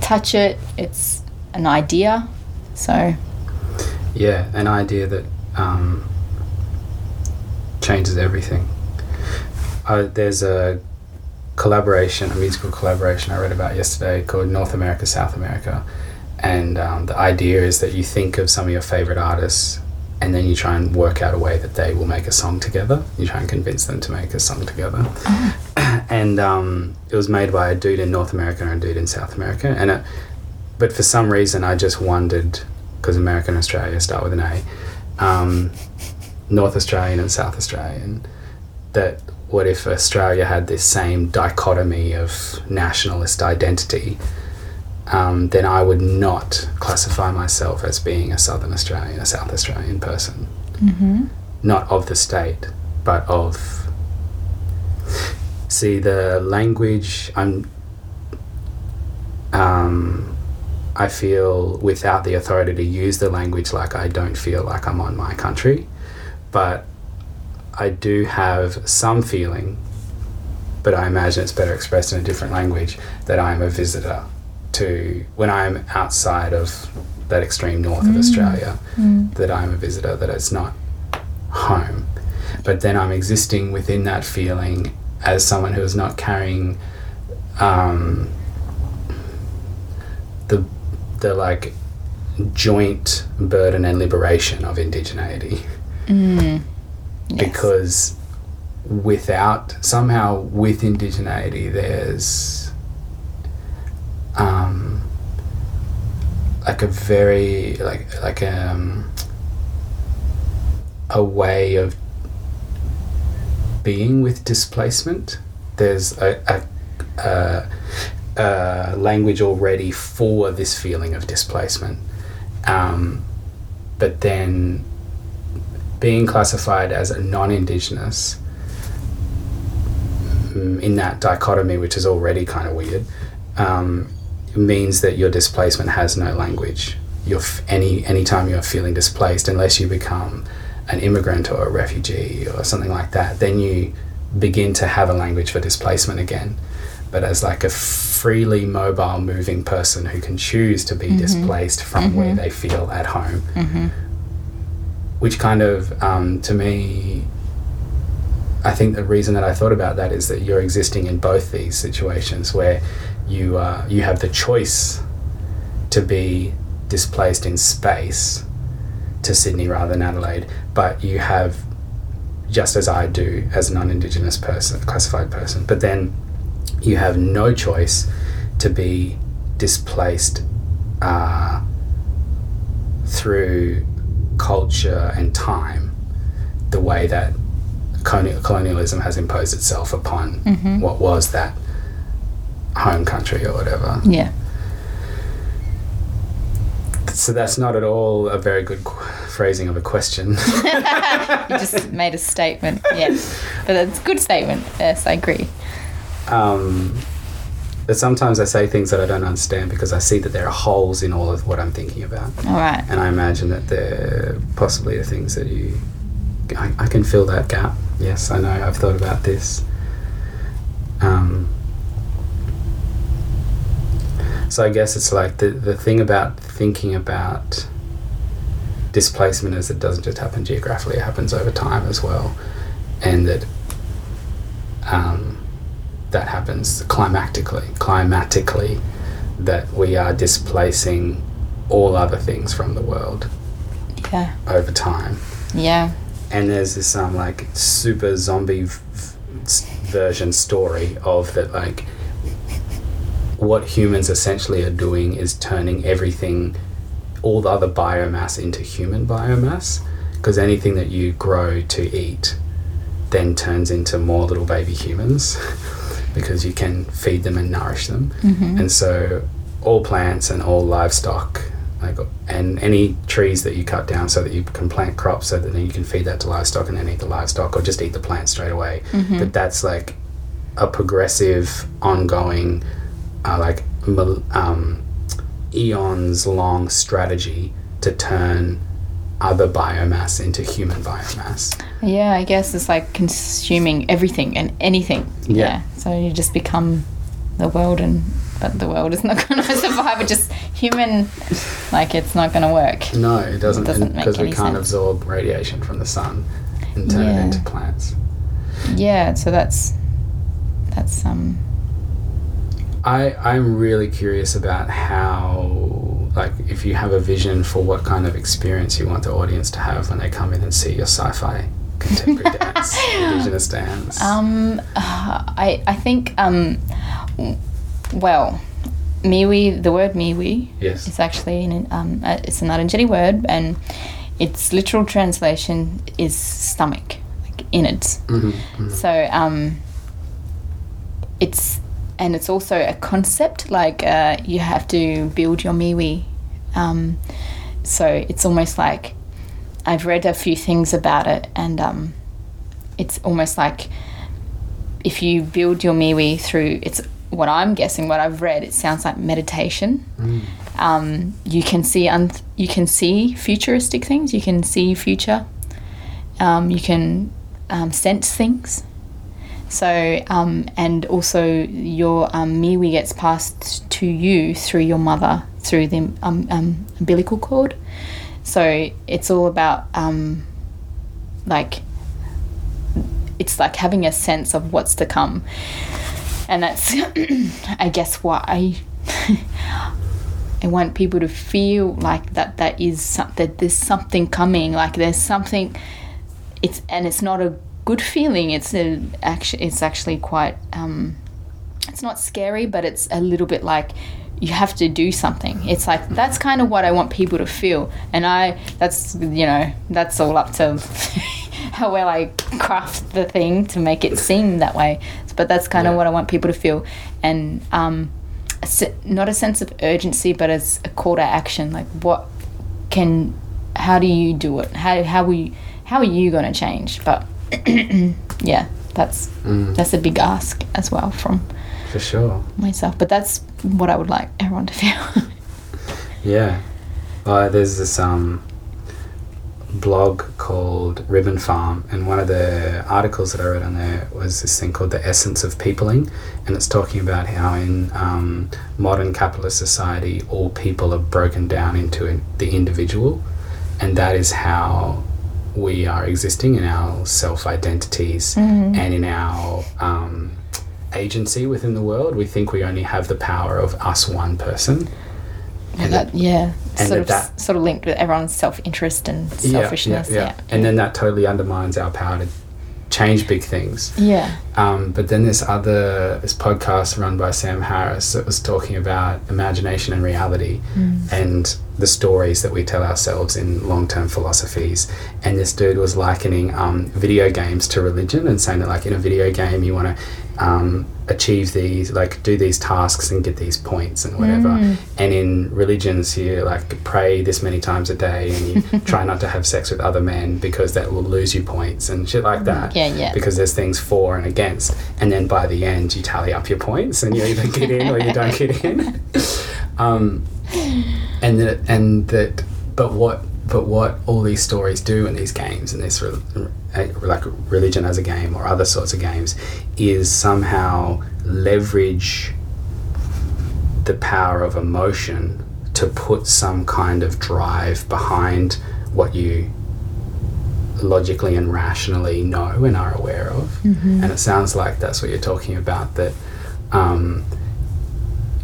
touch it. It's an idea. So, Yeah, an idea that um, changes everything. Uh, there's a collaboration, a musical collaboration I read about yesterday called North America, South America. And um, the idea is that you think of some of your favorite artists and then you try and work out a way that they will make a song together. You try and convince them to make a song together. and um, it was made by a dude in North America and a dude in South America. And it, but for some reason, I just wondered because America and Australia start with an A, um, North Australian and South Australian, that what if Australia had this same dichotomy of nationalist identity? Um, then I would not classify myself as being a Southern Australian, a South Australian person. mm-hmm. Not of the state, but of. See, the language, I'm. Um, I feel without the authority to use the language like I don't feel like I'm on my country, but I do have some feeling, but I imagine it's better expressed in a different language, that I'm a visitor to when I'm outside of that extreme north of Australia, that I'm a visitor, that it's not home. But then I'm existing within that feeling as someone who is not carrying um, the the like joint burden and liberation of indigeneity Mm. Yes. because without somehow with indigeneity there's um like a very like like um a way of being with displacement there's a, a, a, a language already for this feeling of displacement um, but then being classified as a non-indigenous mm, in that dichotomy, which is already kind of weird, um, means that your displacement has no language. You're f- any anytime you're feeling displaced, unless you become an immigrant or a refugee or something like that, then you begin to have a language for displacement again. But as like a freely mobile, moving person who can choose to be displaced from where they feel at home, Mm-hmm. Which kind of um, to me i think the reason that i thought about that is that you're existing in both these situations where you uh, you have the choice to be displaced in space to sydney rather than adelaide but you have just as i do as a non-indigenous person classified person but then you have no choice to be displaced uh, through culture and time the way that colonialism has imposed itself upon Mhm. what was that home country or whatever. Yeah. So that's not at all a very good qu- phrasing of a question. you just made a statement. Yes. But it's a good statement. Yes, I agree. um, but sometimes I say things that I don't understand because I see that there are holes in all of what I'm thinking about. All right. And I imagine that there possibly are things that you. I, I can fill that gap. Yes, I know. I've thought about this. Um, so I guess it's like the, the thing about thinking about displacement is it doesn't just happen geographically, it happens over time as well. And that um, that happens climactically, climatically, that we are displacing all other things from the world Yeah. over time. Yeah. And there's this um like super zombie v- version story of that like what humans essentially are doing is turning everything, all the other biomass into human biomass, because anything that you grow to eat then turns into more little baby humans because you can feed them and nourish them. Mm-hmm. And so all plants and all livestock like and any trees that you cut down so that you can plant crops so that then you can feed that to livestock and then eat the livestock or just eat the plant straight away. Mhm. But that's like a progressive, ongoing, uh, like um, eons long strategy to turn other biomass into human biomass. Yeah, I guess it's like consuming everything and anything. Yeah. So you just become the world, and but the world is not going to survive. It just human, like it's not going to work. No, it doesn't, doesn't because we can't sense. absorb radiation from the sun and turn Yeah. it into plants. Yeah. So that's that's um. I I'm really curious about how like if you have a vision for what kind of experience you want the audience to have when they come in and see your sci-fi contemporary dance, indigenous dance. Um, I I think um, well, miwi. The word miwi yes. is actually an um, uh, it's a Ngarrindjeri word, and its literal translation is stomach, like innards. Mhm, mhm. So um, it's and it's also a concept like uh, you have to build your miwi. Um, so it's almost like I've read a few things about it, and um, it's almost like if you build your miwi through it's what I'm guessing, what I've read, it sounds like meditation. Mm. Um, you can see un- you can see futuristic things. You can see future. Um, you can um, sense things. So um, and also your um, miwi gets passed to you through your mother through the um, um, umbilical cord. So it's all about um, like it's like having a sense of what's to come, and that's I guess what I I want people to feel like that that is that there's something coming, like there's something. It's and it's not a good feeling. It's a actually it's actually quite. Um, it's not scary, but it's a little bit like you have to do something. It's like that's kind of what I want people to feel, and I that's you know that's all up to how well I craft the thing to make it seem that way. But that's kind of what I want people to feel, and um, a se- not a sense of urgency, but as a call to action. Like what can, how do you do it? How how you, how are you going to change? But yeah, that's Mm, that's a big ask as well from for sure. myself. But that's what I would like everyone to feel. Yeah. Uh, there's this um, blog called Ribbon Farm, and one of the articles that I read on there was this thing called the essence of peopling, and it's talking about how in um, modern capitalist society, all people are broken down into in- the individual, and that is how we are existing in our self identities Mhm. and in our um, agency within the world. We think we only have the power of us, one person. And that, yeah, and sort of that- sort of linked with everyone's self interest and Yeah, selfishness. Yeah, yeah. And then that totally undermines our power to change big things. yeah, Um, but then this other this podcast run by Sam Harris that was talking about imagination and reality Mm. and the stories that we tell ourselves in long term philosophies. And this dude was likening um, video games to religion and saying that like in a video game you want to um, achieve these like do these tasks and get these points and whatever. Mm. And in religions you like pray this many times a day and you try not to have sex with other men because that will lose you points and shit like that yeah, yeah. because there's things for and against and then by the end you tally up your points and you either get in or you don't get in um, and that and that but what but what all these stories do in these games and this re- like religion as a game or other sorts of games is somehow leverage the power of emotion to put some kind of drive behind what you logically and rationally know and are aware of. Mhm. And it sounds like that's what you're talking about that um,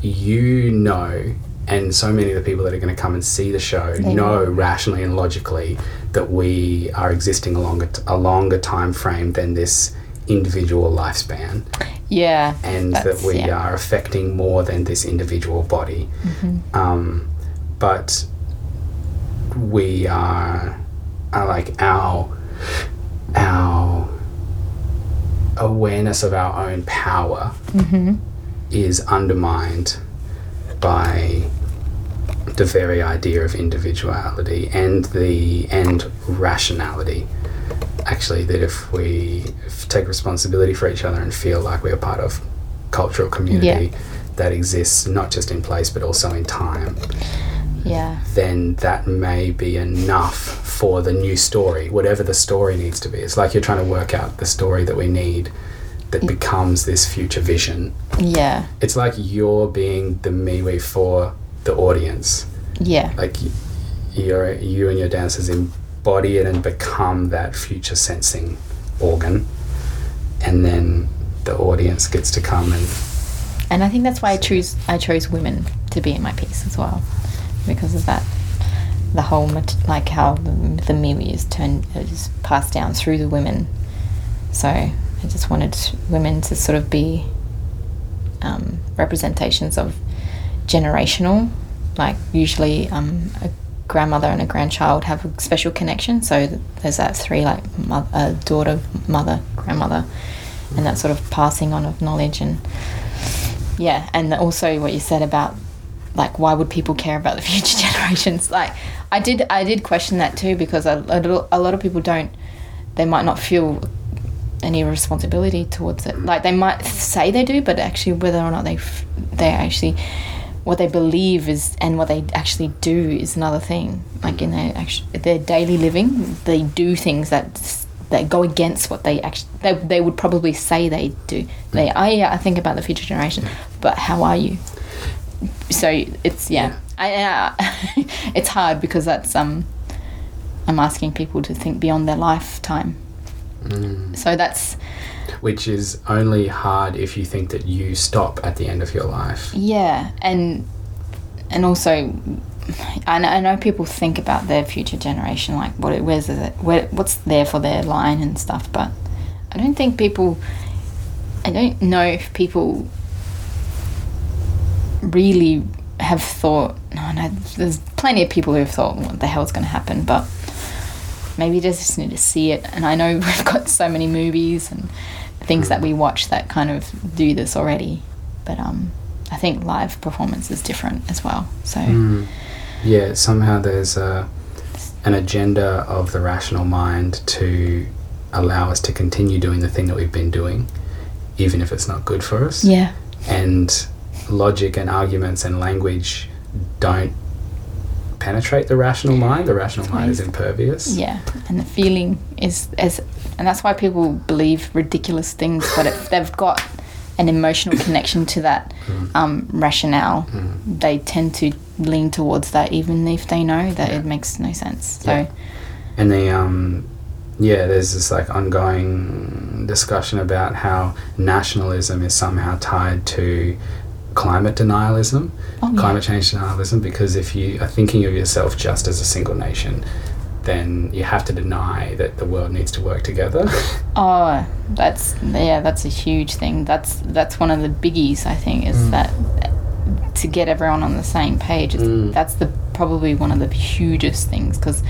you know, and so many of the people that are going to come and see the show They know. rationally and logically that we are existing a longer, a longer time frame than this individual lifespan yeah, and that we yeah. are affecting more than this individual body. Mhm. Um, but we are, are like our our awareness of our own power Mhm. is undermined by the very idea of individuality and the and rationality actually that if we take responsibility for each other and feel like we're part of cultural community that exists not just in place but also in time, Yeah. then that may be enough for the new story, whatever the story needs to be. It's like you're trying to work out the story that we need that becomes this future vision. Yeah. It's like you're being the miwi for the audience. Yeah. Like you're, you and your dancers embody it and become that future sensing organ. And then the audience gets to come and And I think that's why I choose I chose women to be in my piece as well, because of that. The whole like how the, the Miwi is turned is passed down through the women. So I just wanted women to sort of be um, representations of generational. Like usually, um, a grandmother and a grandchild have a special connection. So there's that three like mo- uh, daughter, mother, grandmother, and that sort of passing on of knowledge and yeah, and also what you said about like why would people care about the future generations? Like I did, I did question that too because a, a, little, a lot of people don't. They might not feel any responsibility towards it. Like they might say they do, but actually whether or not they f- they actually what they believe is and what they actually do is another thing. Like in their actual, their daily living, they do things that that go against what they actually they, they would probably say they do. They oh yeah, I think about the future generation, but how are you? So it's yeah, I, uh, it's hard because that's um I'm asking people to think beyond their lifetime. So that's which is only hard if you think that you stop at the end of your life. Yeah, and and also, I know, I know people think about their future generation, like what it, where's it, where, what's there for their line and stuff. But I don't think people, I don't know if people really have thought. No, no, there's plenty of people who have thought, what the hell's going to happen? But maybe they just need to see it. And I know we've got so many movies and things that we watch that kind of do this already. But um, I think live performance is different as well. So Mm. Yeah, somehow there's a, an agenda of the rational mind to allow us to continue doing the thing that we've been doing, even if it's not good for us. yeah, And logic and arguments and language don't penetrate the rational mind. The rational mind is impervious. yeah, and the feeling is as, and that's why people believe ridiculous things. But if they've got an emotional connection to that um, rationale, they tend to lean towards that, even if they know that it makes no sense. So Yeah. And the um, yeah, there's this like ongoing discussion about how nationalism is somehow tied to climate denialism, Oh, yeah. climate change denialism. Because if you are thinking of yourself just as a single nation, then you have to deny that the world needs to work together. Oh, that's yeah, that's a huge thing. That's that's one of the biggies I think is that to get everyone on the same page. Mm. That's the probably one of the hugest things because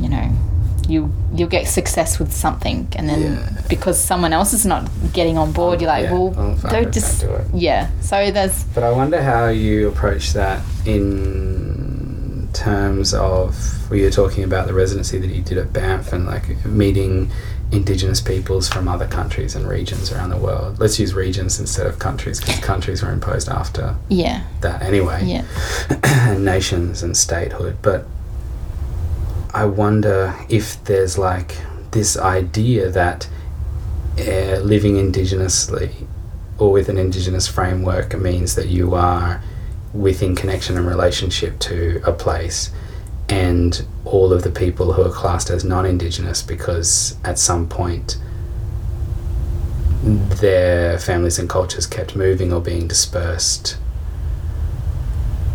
you know you you'll get success with something and then Yeah. because someone else is not getting on board, you're like, Yeah. well, don't just do it. yeah. So there's But I wonder how you approach that in terms of well, you're talking about the residency that you did at Banff and like meeting Indigenous peoples from other countries and regions around the world. Let's use regions instead of countries because countries were imposed after yeah that anyway. yeah nations and statehood. But I wonder if there's like this idea that uh, living indigenously or with an indigenous framework means that you are within connection and relationship to a place and all of the people who are classed as non-indigenous because at some point their families and cultures kept moving or being dispersed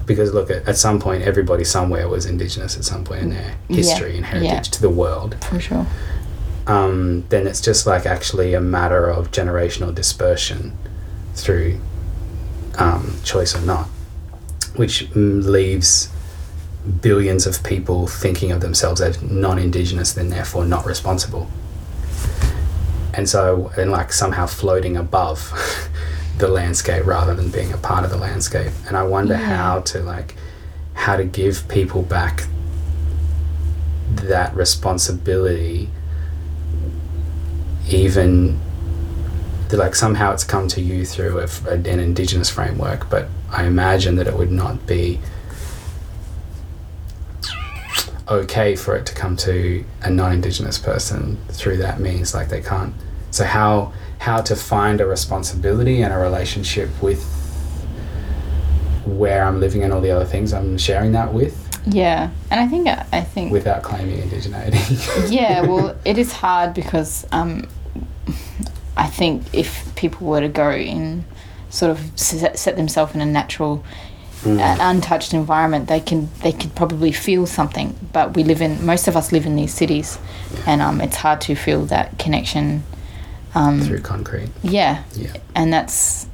because look at, at some point everybody somewhere was indigenous at some point in their Yeah, history and yeah. heritage to the world for sure. um, then it's just like actually a matter of generational dispersion through um, choice or not, which leaves billions of people thinking of themselves as non-indigenous, then therefore not responsible, and so and like somehow floating above the landscape rather than being a part of the landscape. And I wonder Yeah. how to like how to give people back that responsibility even like somehow it's come to you through a an indigenous framework, but I imagine that it would not be okay for it to come to a non-indigenous person through that means like they can't so how how to find a responsibility and a relationship with where I'm living and all the other things I'm sharing that with Yeah, and I think I think without claiming indigeneity. yeah, well, it is hard because um, I think if people were to go in, sort of set, set themselves in a natural, Mm. uh, untouched environment, they can they could probably feel something. But we live in most of us live in these cities, and um, it's hard to feel that connection. Um, through concrete. yeah, Yeah. and that's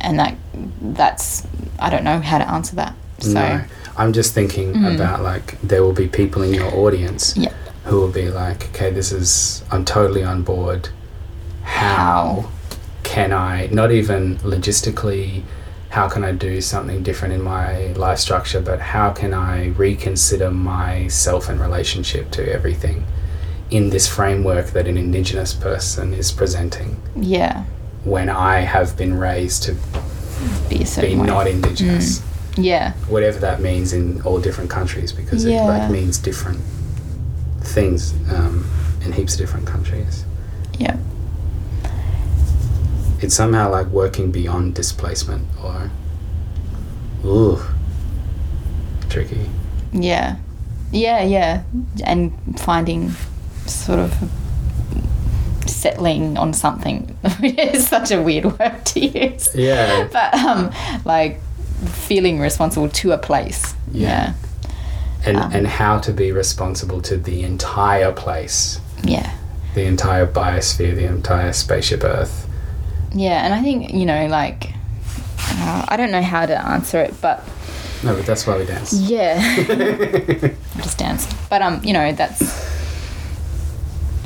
and that that's I don't know how to answer that. So no, I'm just thinking Mm. about like there will be people in your audience Yeah. who will be like, okay, this is I'm totally on board. How, How? can I not even logistically? How can I do something different in my life structure? But how can I reconsider myself and relationship to everything in this framework that an Indigenous person is presenting? yeah, When I have been raised to be be not Indigenous. yeah, whatever that means in all different countries because it like means different things um, in heaps of different countries. yeah, It's somehow like working beyond displacement or ooh tricky. yeah, yeah, yeah, and finding sort of settling on something. it's such a weird word to use. Yeah. but um, like feeling responsible to a place. Yeah. Yeah, And Um. and how to be responsible to the entire place, yeah, the entire biosphere, the entire spaceship Earth. yeah. And I think you know, like, uh, I don't know how to answer it, but No, but that's why we dance. yeah, I just dance, But um, you know, that's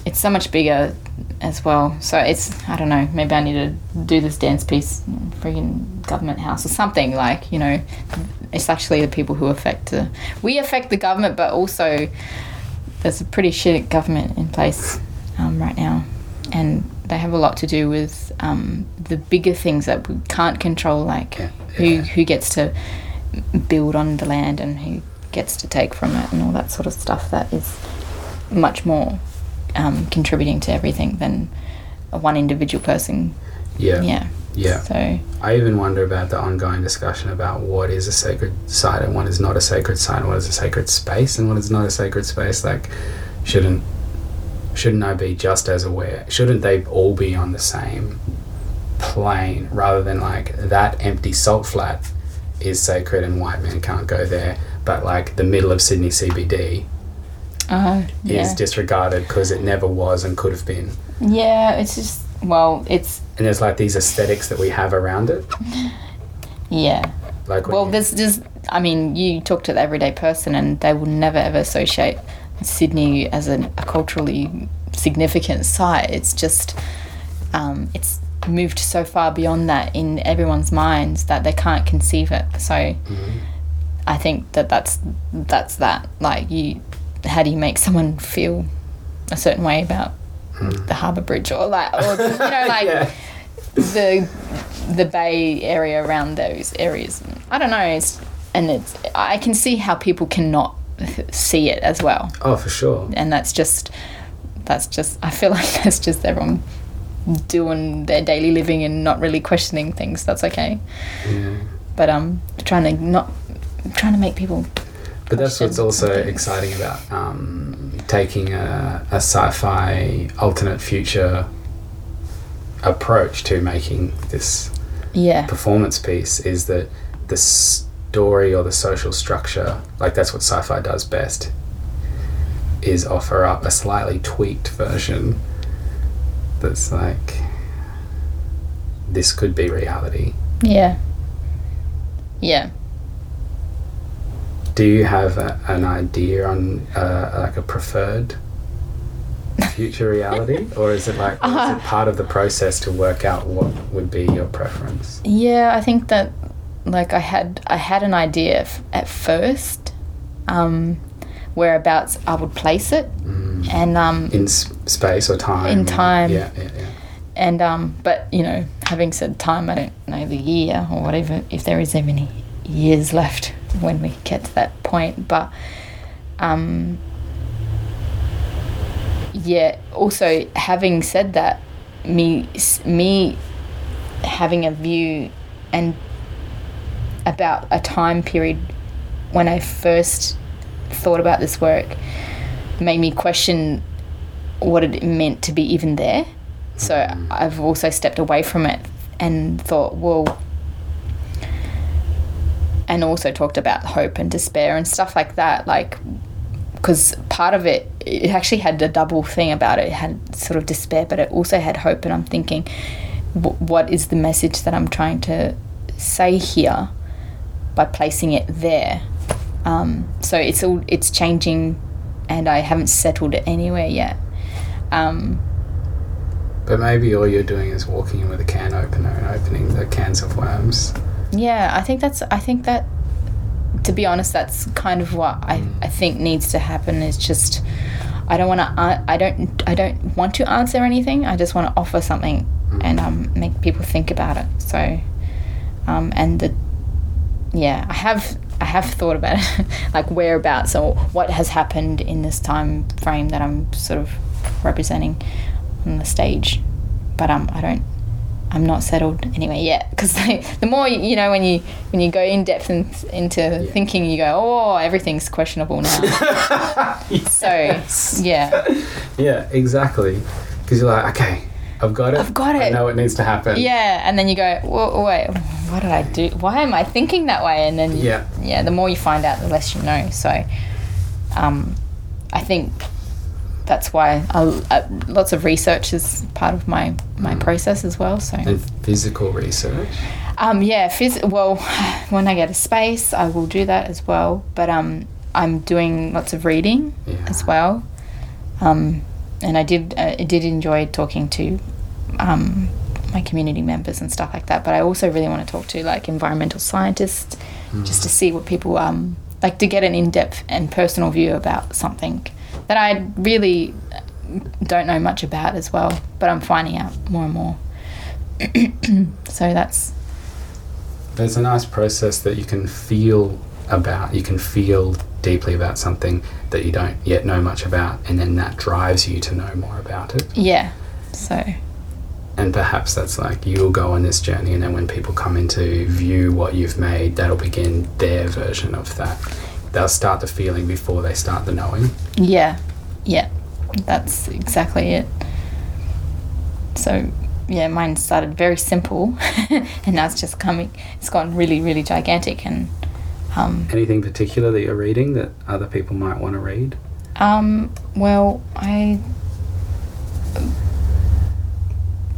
it's so much bigger as well. So it's I don't know. Maybe I need to do this dance piece, in friggin' government house or something. Like you know, it's actually the people who affect the we affect the government, but also there's a pretty shit government in place um, right now, and they have a lot to do with um, the bigger things that we can't control, like Yeah, who who gets to build on the land and who gets to take from it and all that sort of stuff that is much more um, contributing to everything than one individual person. Yeah. Yeah. Yeah. So I even wonder about the ongoing discussion about what is a sacred site and what is not a sacred site, and what is a sacred space and what is not a sacred space. Like, shouldn't shouldn't I be just as aware? Shouldn't they all be on the same plane rather than like that empty salt flat is sacred and white men can't go there, but like the middle of Sydney CBD uh, is disregarded because it never was and could have been. yeah. It's just well, it's And there's like these aesthetics that we have around it. yeah. Like Well, you- there's just, I mean, you talk to the everyday person and they will never ever associate Sydney as an, a culturally significant site. It's just, um, it's moved so far beyond that in everyone's minds that they can't conceive it. So Mm-hmm. I think that that's, that's that. Like, you, how do you make someone feel a certain way about the harbour bridge or like, or, you know, like, Yeah. the the bay area around those areas. I don't know, it's, and it's I can see how people cannot see it as well, Oh, for sure. and that's just that's just I feel like that's just everyone doing their daily living and not really questioning things. That's okay, Yeah. but um, trying to not trying to make people But that's what's also exciting about um, taking a, a sci-fi alternate future approach to making this yeah performance piece is that the story or the social structure, like that's what sci-fi does best, is offer up a slightly tweaked version that's like this could be reality. yeah yeah. Do you have a, an idea on uh, like a preferred future reality, or is it like or is it part of the process to work out what would be your preference? Yeah, I think that like I had I had an idea f- at first, um, whereabouts I would place it, and um, In s- space or time? In time. Yeah, yeah, yeah. and um, but you know, having said time, I don't know the year or whatever if there is any years left when we get to that point. But um, yeah, also having said that, me me having a view and about a time period when I first thought about this work made me question what it meant to be even there. So I've also stepped away from it and thought, well, and also talked about hope and despair and stuff like that. Like, because part of it, it actually had a double thing about it. It had sort of despair, but it also had hope. And I'm thinking, what is the message that I'm trying to say here by placing it there? Um, so it's all it's changing, and I haven't settled it anywhere yet. Um, But maybe all you're doing is walking in with a can opener and opening the cans of worms. Yeah, I think that's. I think that, to be honest, that's kind of what I, I think needs to happen. Is just, I don't want to. I don't. I don't want to answer anything. I just want to offer something and um, make people think about it. So, um, and the, yeah, I have. I have thought about it, like whereabouts or what has happened in this time frame that I'm sort of representing on the stage, but um, I don't I'm not settled anyway yet because the more you, you know when you when you go in depth in, into thinking you go oh everything's questionable now so yeah Yeah, exactly. Because you're like, okay, I've got it. I've got it I it. know what needs to happen. yeah and then you go whoa, wait what did I do why am I thinking that way and then Yeah. yeah the more you find out the less you know so um, I think that's why I, uh, lots of research is part of my my process as well so And physical research. Um, yeah, phys- well, when I get a space, I will do that as well. But um, I'm doing lots of reading Yeah. as well. Um, and I did uh, I did enjoy talking to um, my community members and stuff like that. But I also really want to talk to like environmental scientists just to see what people um, like to get an in depth and personal view about something that I really don't know much about as well. But I'm finding out more and more. so that's There's a nice process that you can feel about. You can feel deeply about something that you don't yet know much about, and then that drives you to know more about it. yeah. So And perhaps that's like you'll go on this journey, and then when people come in to view what you've made, that'll begin their version of that. They'll start the feeling before they start the knowing. Yeah, yeah, that's exactly it. So, yeah, mine started very simple, and now it's just coming. It's gone really, really gigantic, and um, Anything particular that you're reading that other people might want to read? um, well, I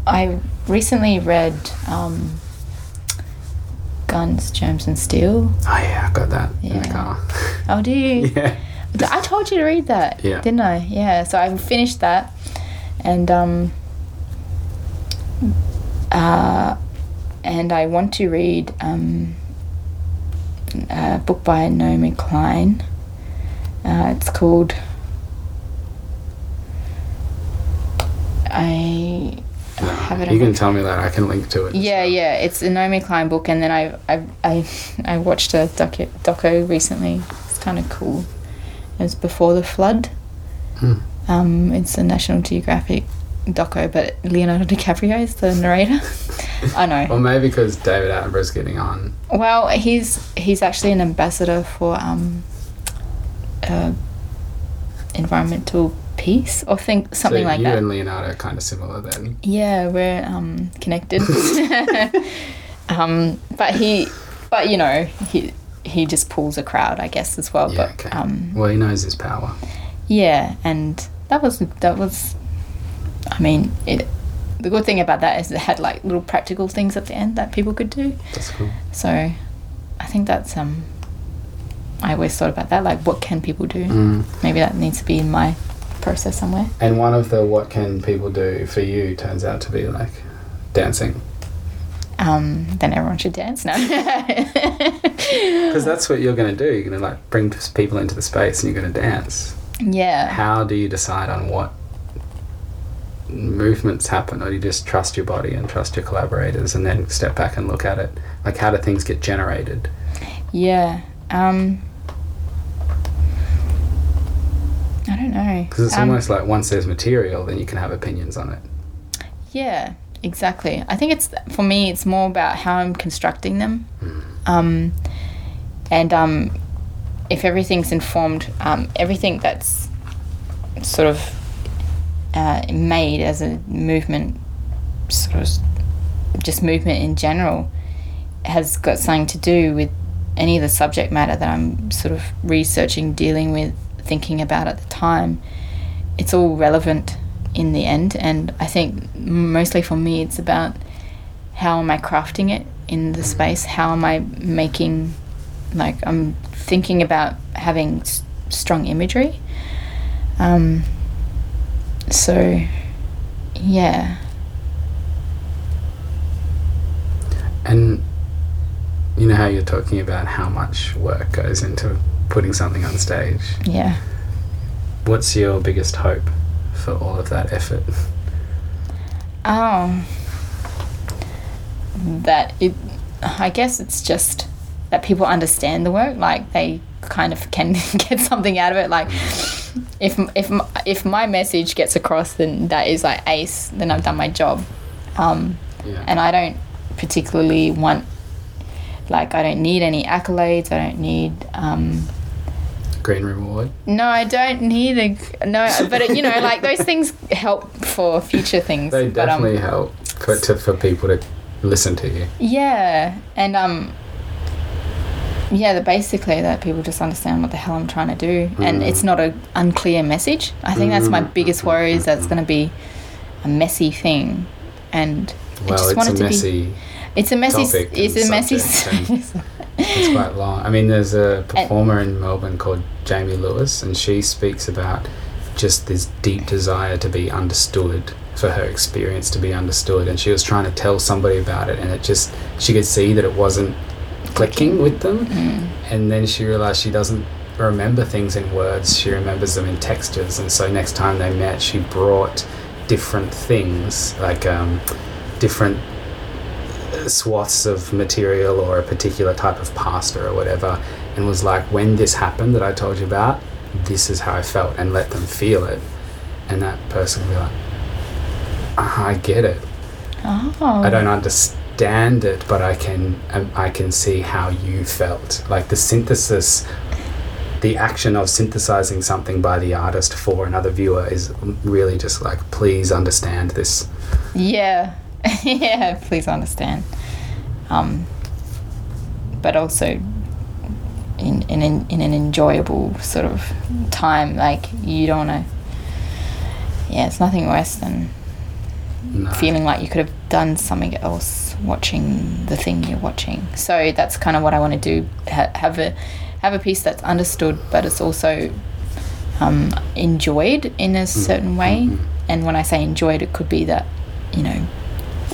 I recently read um, Guns, Germs, and Steel. Oh yeah, I got that in the car. Oh, do you? yeah. I told you to read that, Yeah. didn't I? Yeah. So I finished that, and um, uh, and I want to read um, a book by Naomi Klein. Uh, it's called. I have it. You can tell me that. I can link to it. yeah, yeah, it's a Naomi Klein book, and then I I I, I watched a docu doco recently. It's kind of cool. It was before the flood. Hmm. Um, it's a National Geographic doco, but Leonardo DiCaprio is the narrator. I know. Well, maybe because David Attenborough's getting on. Well, he's he's actually an ambassador for um, uh, environmental peace or think something so like you that. You and Leonardo are kind of similar then. Yeah, we're um, connected. um, but he, but you know, he he just pulls a crowd, I guess, as well. Yeah, but okay. um, Well, he knows his power. yeah, and that was that was, I mean, it. The good thing about that is it had like little practical things at the end that people could do. That's cool. So, I think that's um. I always thought about that, like what can people do? Mm. Maybe that needs to be in my process somewhere. And one of the what can people do for you turns out to be like dancing. Um, then everyone should dance now. Because that's what you're going to do. You're going to like bring people into the space and you're going to dance. yeah. How do you decide on what movements happen, or do you just trust your body and trust your collaborators, and then step back and look at it? Like, how do things get generated? Yeah. Um, I don't know. Because it's Um, almost like once there's material, then you can have opinions on it. Yeah, exactly. I think it's for me. It's more about how I'm constructing them, um, and um, if everything's informed, um, everything that's sort of uh, made as a movement, sort of just movement in general, has got something to do with any of the subject matter that I'm sort of researching, dealing with, thinking about at the time. It's all relevant in the end, and I think mostly for me, it's about how am I crafting it in the space? How am I making, like, I'm thinking about having s- strong imagery. Um, so, yeah. And you know how you're talking about how much work goes into putting something on stage. Yeah. What's your biggest hope for all of that effort? Um, that it, I guess it's just that people understand the work, like they kind of can get something out of it. Like, if if if my message gets across, then that is like ace. Then I've done my job. Um, Yeah. and I don't particularly want, like, I don't need any accolades. I don't need. Um, Green Room Award. no, I don't need a no, but you know, like those things help for future things. They but, um, definitely help for to, for people to listen to you. Yeah, and um, yeah, that basically that people just understand what the hell I'm trying to do, and Mm. it's not a unclear message. I think that's my Mm. biggest worry is that it's going to be a messy thing, and I just it's want a it to be. It's a messy. topic It's a messy. It's quite long. I mean, there's a performer in Melbourne called Jamie Lewis, and she speaks about just this deep desire to be understood, for her experience to be understood. And she was trying to tell somebody about it, and it just, she could see that it wasn't clicking with them. Mm. And then she realized she doesn't remember things in words, she remembers them in textures. And so next time they met, she brought different things, like um, different swaths of material or a particular type of pasta or whatever, and was like, when this happened that I told you about, this is how I felt, and let them feel it. And that person will be like, "Ah, I get it. Oh. I don't understand it, but I can um, I can see how you felt. Like the synthesis, the action of synthesizing something by the artist for another viewer is really just like, please understand this. Yeah, yeah. Please understand. Um, but also in in an, in an enjoyable sort of time. Like you don't want to. Yeah, it's nothing worse than No. feeling like you could have done something else watching the thing you're watching. So that's kind of what I want to do. Ha- have a have a piece that's understood, but it's also um, enjoyed in a certain way. mhm. And when I say enjoyed, it could be that you know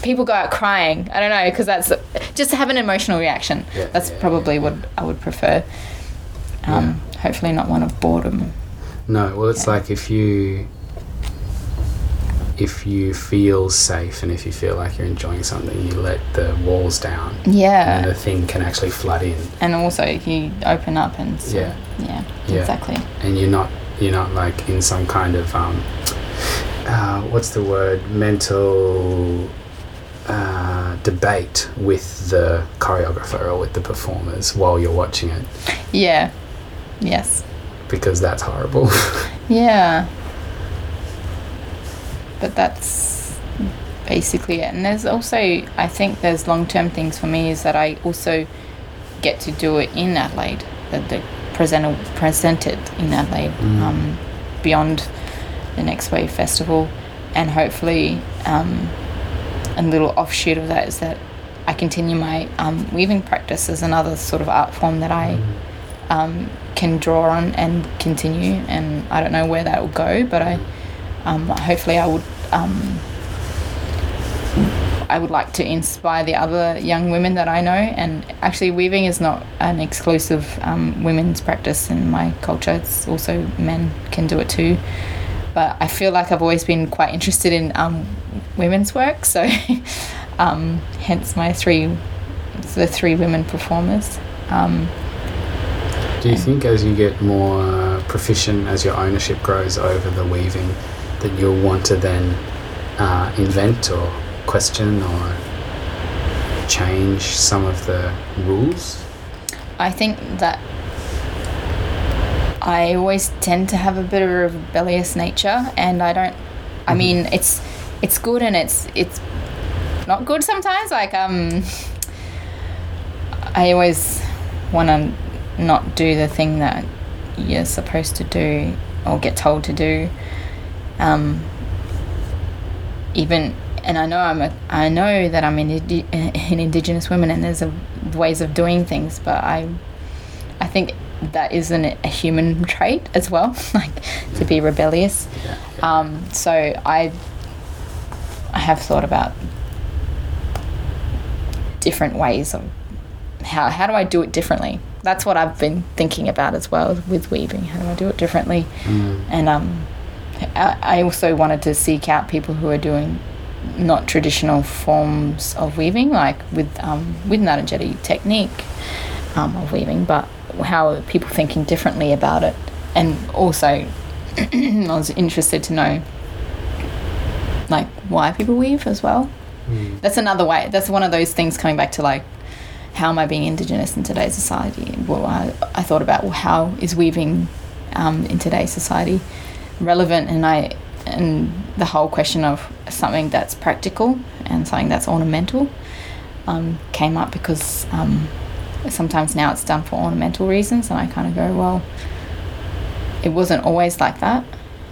people go out crying. I don't know because that's just to have an emotional reaction. Yeah, that's yeah, probably yeah, what I would prefer. Um, Hopefully, not one of boredom. No, well, it's like if you if you feel safe and if you feel like you're enjoying something, you let the walls down, Yeah. and the thing can actually flood in, and also you open up and so, Yeah. yeah, Yeah. exactly and you're not you're not like in some kind of um, uh, what's the word mental uh, debate with the choreographer or with the performers while you're watching it? Yeah. Yes. Because that's horrible. yeah. But that's basically it. And there's also i think there's long-term things for me is that i also get to do it in adelaide that the present presented in adelaide Mm. um, beyond the next wave festival. And hopefully um, a little offshoot of that is that i continue my um, weaving practice as another sort of art form that i um, can draw on and continue. And I don't know where that will go, but I um, hopefully I would um, I would like to inspire the other young women that I know. And actually, weaving is not an exclusive um, women's practice in my culture. It's also men can do it too. but I feel like I've always been quite interested in um, women's work, so um, hence my three, the three women performers. Um, Do you think as you get more proficient, as your ownership grows over the weaving, that you'll want to then uh, invent or question or change some of the rules? I think that I always tend to have a bit of a rebellious nature, and I don't. I Mhm. mean, it's it's good and it's it's not good sometimes. Like um, I always want to not do the thing that you're supposed to do or get told to do. Um, even and I know I'm a I know that I'm an, indi- an indigenous woman and there's a, ways of doing things, but I I think that isn't a human trait as well, like to be rebellious. Um, so I I have thought about different ways of how how do I do it differently. That's what I've been thinking about as well with weaving. How do I do it differently? Mm. And um, I, I also wanted to seek out people who are doing not traditional forms of weaving, like with um, with Ngarrindjeri technique um, of weaving, but how are people thinking differently about it? And also, I was interested to know why people weave as well. Mm. That's another way. That's one of those things coming back to like how am I being indigenous in today's society? Well, I, I thought about well, how is weaving um, in today's society relevant, and I and the whole question of something that's practical and something that's ornamental um, came up because um, sometimes now it's done for ornamental reasons, and I kind of go, well, it wasn't always like that,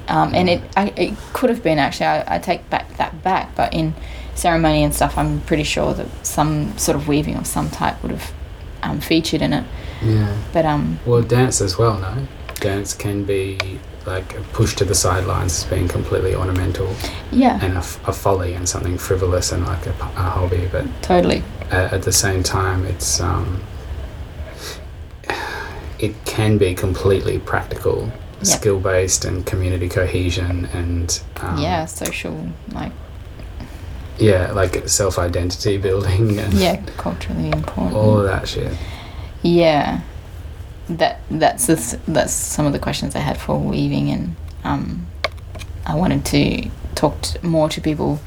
um, and it I, it could have been actually. I, I take back that back, but in ceremony and stuff, I'm pretty sure that some sort of weaving of some type would have um, featured in it. Yeah. But um, Well, dance as well, no? Dance can be like pushed to the sidelines as being completely ornamental yeah, and a, f- a folly and something frivolous and like a hobby, but totally. at, at the same time, it's um, it can be completely practical, Yep. skill based, and community cohesion, and um, yeah, social like yeah, like self identity building, and yeah, culturally important. all of that shit. Yeah, that that's the, that's some of the questions I had for weaving, and um, I wanted to talk to, more to people.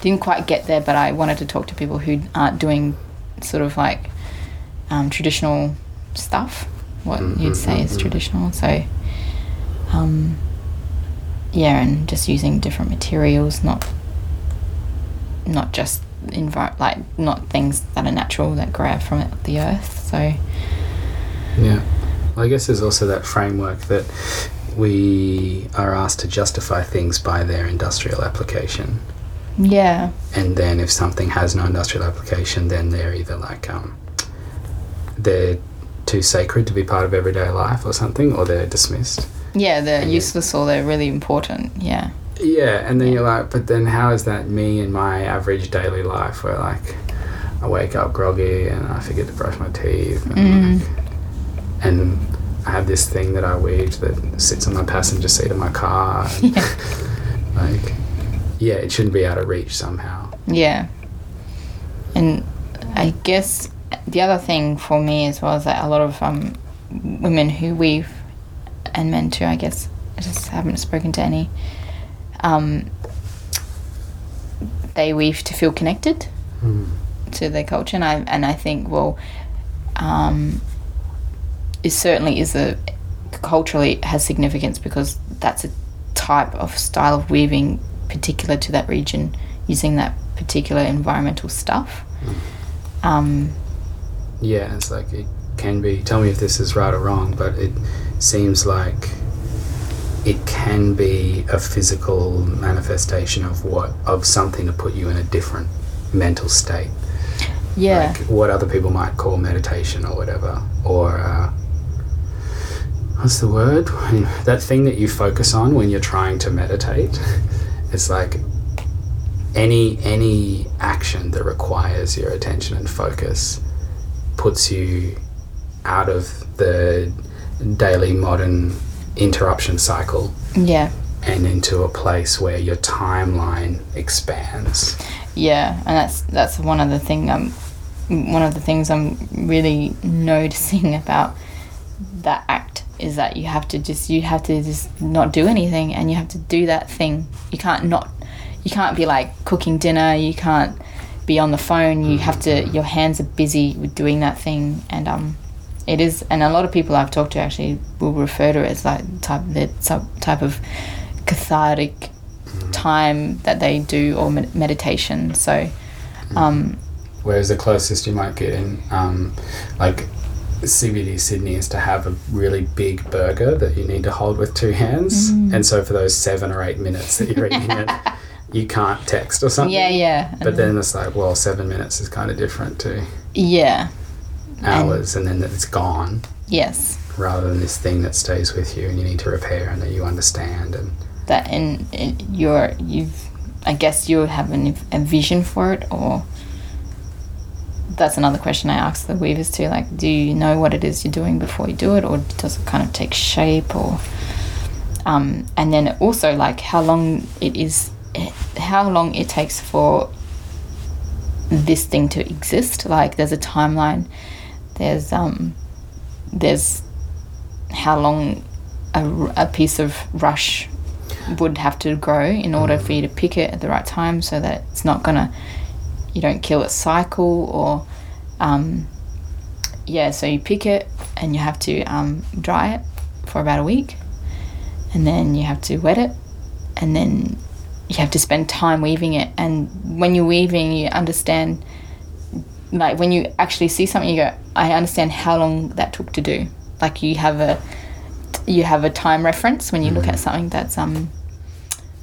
Didn't quite get there, but I wanted to talk to people who aren't doing sort of like um, traditional stuff. What Mm, you'd say mm, is traditional. So, um, yeah, and just using different materials, not not just envi- like not things that are natural that grab from the earth. So. Yeah. Well, I guess there's also that framework that we are asked to justify things by their industrial application. Yeah, And then if something has no industrial application, then they're either like, um, they're too sacred to be part of everyday life or something, or they're dismissed. Yeah, they're useless or they're really important. Yeah, Yeah, and then Yeah. you're like, but then how is that me in my average daily life where like I wake up groggy and I forget to brush my teeth and, Mm. like, and I have this thing that I weave that sits on my passenger seat of my car. Yeah. like, yeah, it shouldn't be out of reach somehow. yeah. And I guess the other thing for me as well is that a lot of um, women who weave, and men too, I guess, I just haven't spoken to any. Um, they weave to feel connected. Mm. to their culture, and I and I think well, um, it certainly is a culturally has significance because that's a type of style of weaving particular to that region, using that particular environmental stuff. Um, Yeah, it's like it can be. Tell me if this is right or wrong, but it seems like it can be a physical manifestation of what of something to put you in a different mental state. yeah, like what other people might call meditation or whatever, or uh, what's the word? That thing that you focus on when you're trying to meditate. It's like any any action that requires your attention and focus puts you out of the daily modern interruption cycle yeah, and into a place where your timeline expands. Yeah, and that's that's one of the thing um one of the things I'm really noticing about that act is that you have to just you have to just not do anything and you have to do that thing. You can't not you can't be like cooking dinner, you can't be on the phone, you have to your hands are busy with doing that thing and um it is and a lot of people I've talked to actually will refer to it as like type the type of cathartic time that they do or med- meditation. So um Whereas the closest you might get in, um, like CBD Sydney, is to have a really big burger that you need to hold with two hands. Mm. And so for those seven or eight minutes that you're eating it, you can't text or something. yeah, yeah. But then it's like, well, seven minutes is kind of different too. yeah. Hours, and then it's gone, Yes. rather than this thing that stays with you and you need to repair and that you understand. And that and and you're you've I guess you have an, a vision for it or that's another question I ask the weavers too like do you know what it is you're doing before you do it or does it kind of take shape or um, and then also like how long it is how long it takes for this thing to exist like there's a timeline there's um there's how long a, a piece of rush would have to grow in order for you to pick it at the right time so that it's not gonna you don't kill its cycle or um, yeah so you pick it and you have to um, dry it for about a week and then you have to wet it and then you have to spend time weaving it. And when you're weaving you understand like when you actually see something you go i understand how long that took to do. Like you have a you have a time reference when you look at something that's um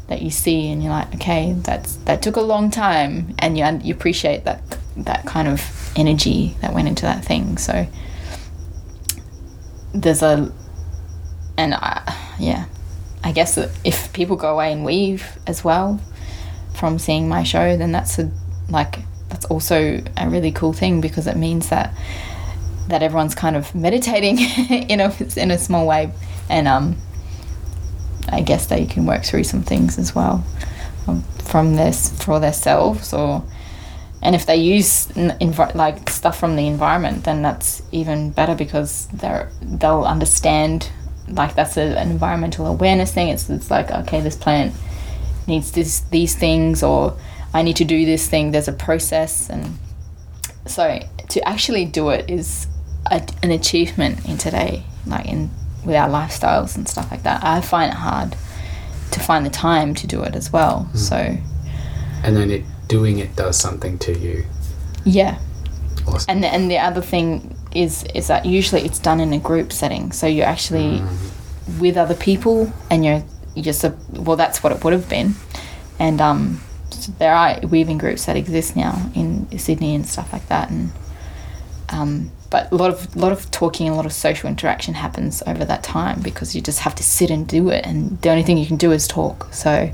that you see and you're like okay that's that took a long time. And you you appreciate that that kind of energy that went into that thing. So there's a and I, yeah i guess if people go away and weave as well from seeing my show then that's a like that's also a really cool thing because it means that that everyone's kind of meditating in a in a small way. And um I guess they can work through some things as well um, from this for themselves or and if they use like stuff from the environment then that's even better because they're they'll understand like that's a, an environmental awareness thing. It's, it's like okay this plant needs this these things or I need to do this thing there's a process and so to actually do it is a, an achievement in today like in with our lifestyles and stuff like that. I find it hard to find the time to do it as well so. And then it doing it does something to you. yeah. Awesome. and the, and the other thing is is that usually it's done in a group setting so you're actually with other people and you're you just well that's what it would have been. And um so there are weaving groups that exist now in Sydney and stuff like that and um but a lot of lot of talking and a lot of social interaction happens over that time because you just have to sit and do it and the only thing you can do is talk so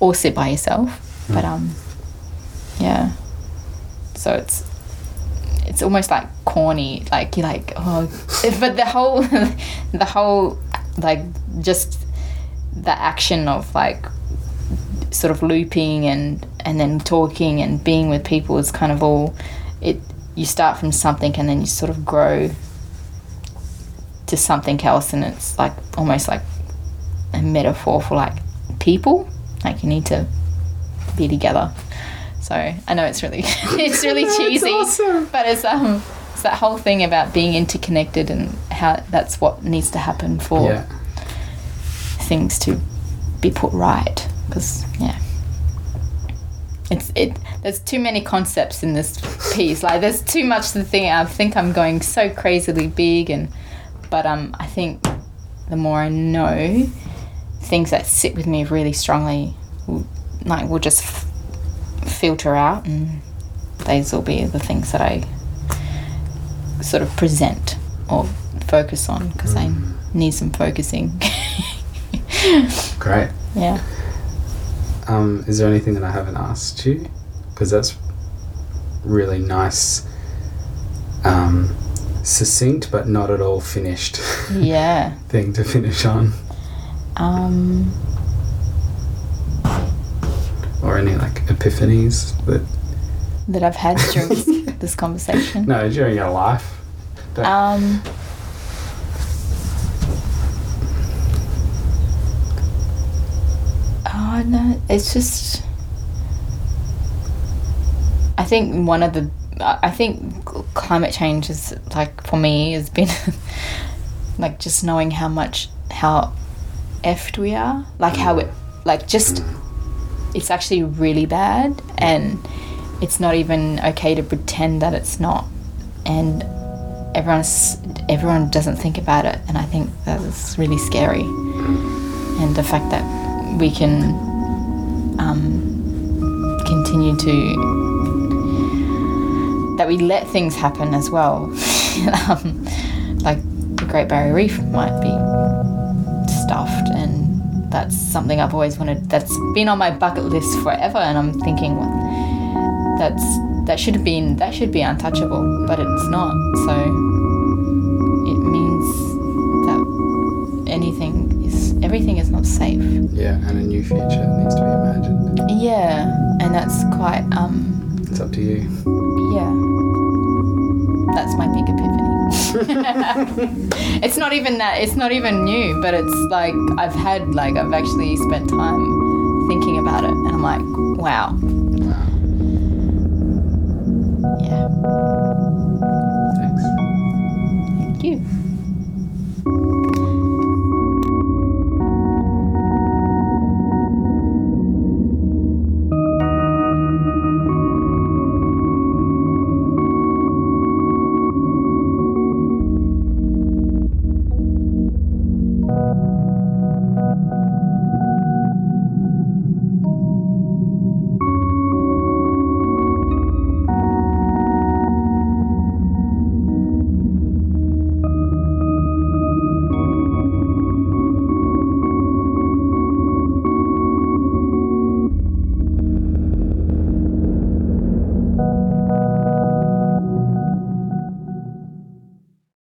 or sit by yourself but um yeah. So it's it's almost like corny like you're like oh but the whole the whole like just the action of like sort of looping and and then talking and being with people is kind of all it you start from something and then you sort of grow to something else and it's like almost like a metaphor for like people like you need to be together so i know it's really it's really cheesy awesome. but it's um it's that whole thing about being interconnected and how that's what needs to happen for Yeah. things to be put right because yeah. It's it there's too many concepts in this piece. Like there's too much to think i think i'm going so crazily big and but um i think the more i know things that sit with me really strongly will, like will just f- filter out and those will be the things that i sort of present or focus on because i need some focusing. Great. yeah Um, is there anything that I haven't asked you? Because that's really nice, um, succinct but not at all finished yeah thing to finish on. Um, or any like epiphanies that that I've had during this, this conversation. no during your life? Don't- Um, no, it's just. I think one of the, I think climate change is like for me has been, like just knowing how much how, effed we are, like how it, like just, it's actually really bad, and it's not even okay to pretend that it's not, and everyone's everyone doesn't think about it. And i think that's really scary. And the fact that we can um, continue to that we let things happen as well. Um, like the great barrier reef might be stuffed and that's something i've always wanted that's been on my bucket list forever and i'm thinking well, that's that should have been that should be untouchable but it's not. So it means that anything everything is not safe. Yeah, and a new future needs to be imagined. Yeah, and that's quite. um It's up to you. Yeah, that's my big epiphany. it's not even that. It's not even new, but it's like I've had like I've actually spent time thinking about it, and I'm like, wow. Wow. Yeah. Thanks. Thank you.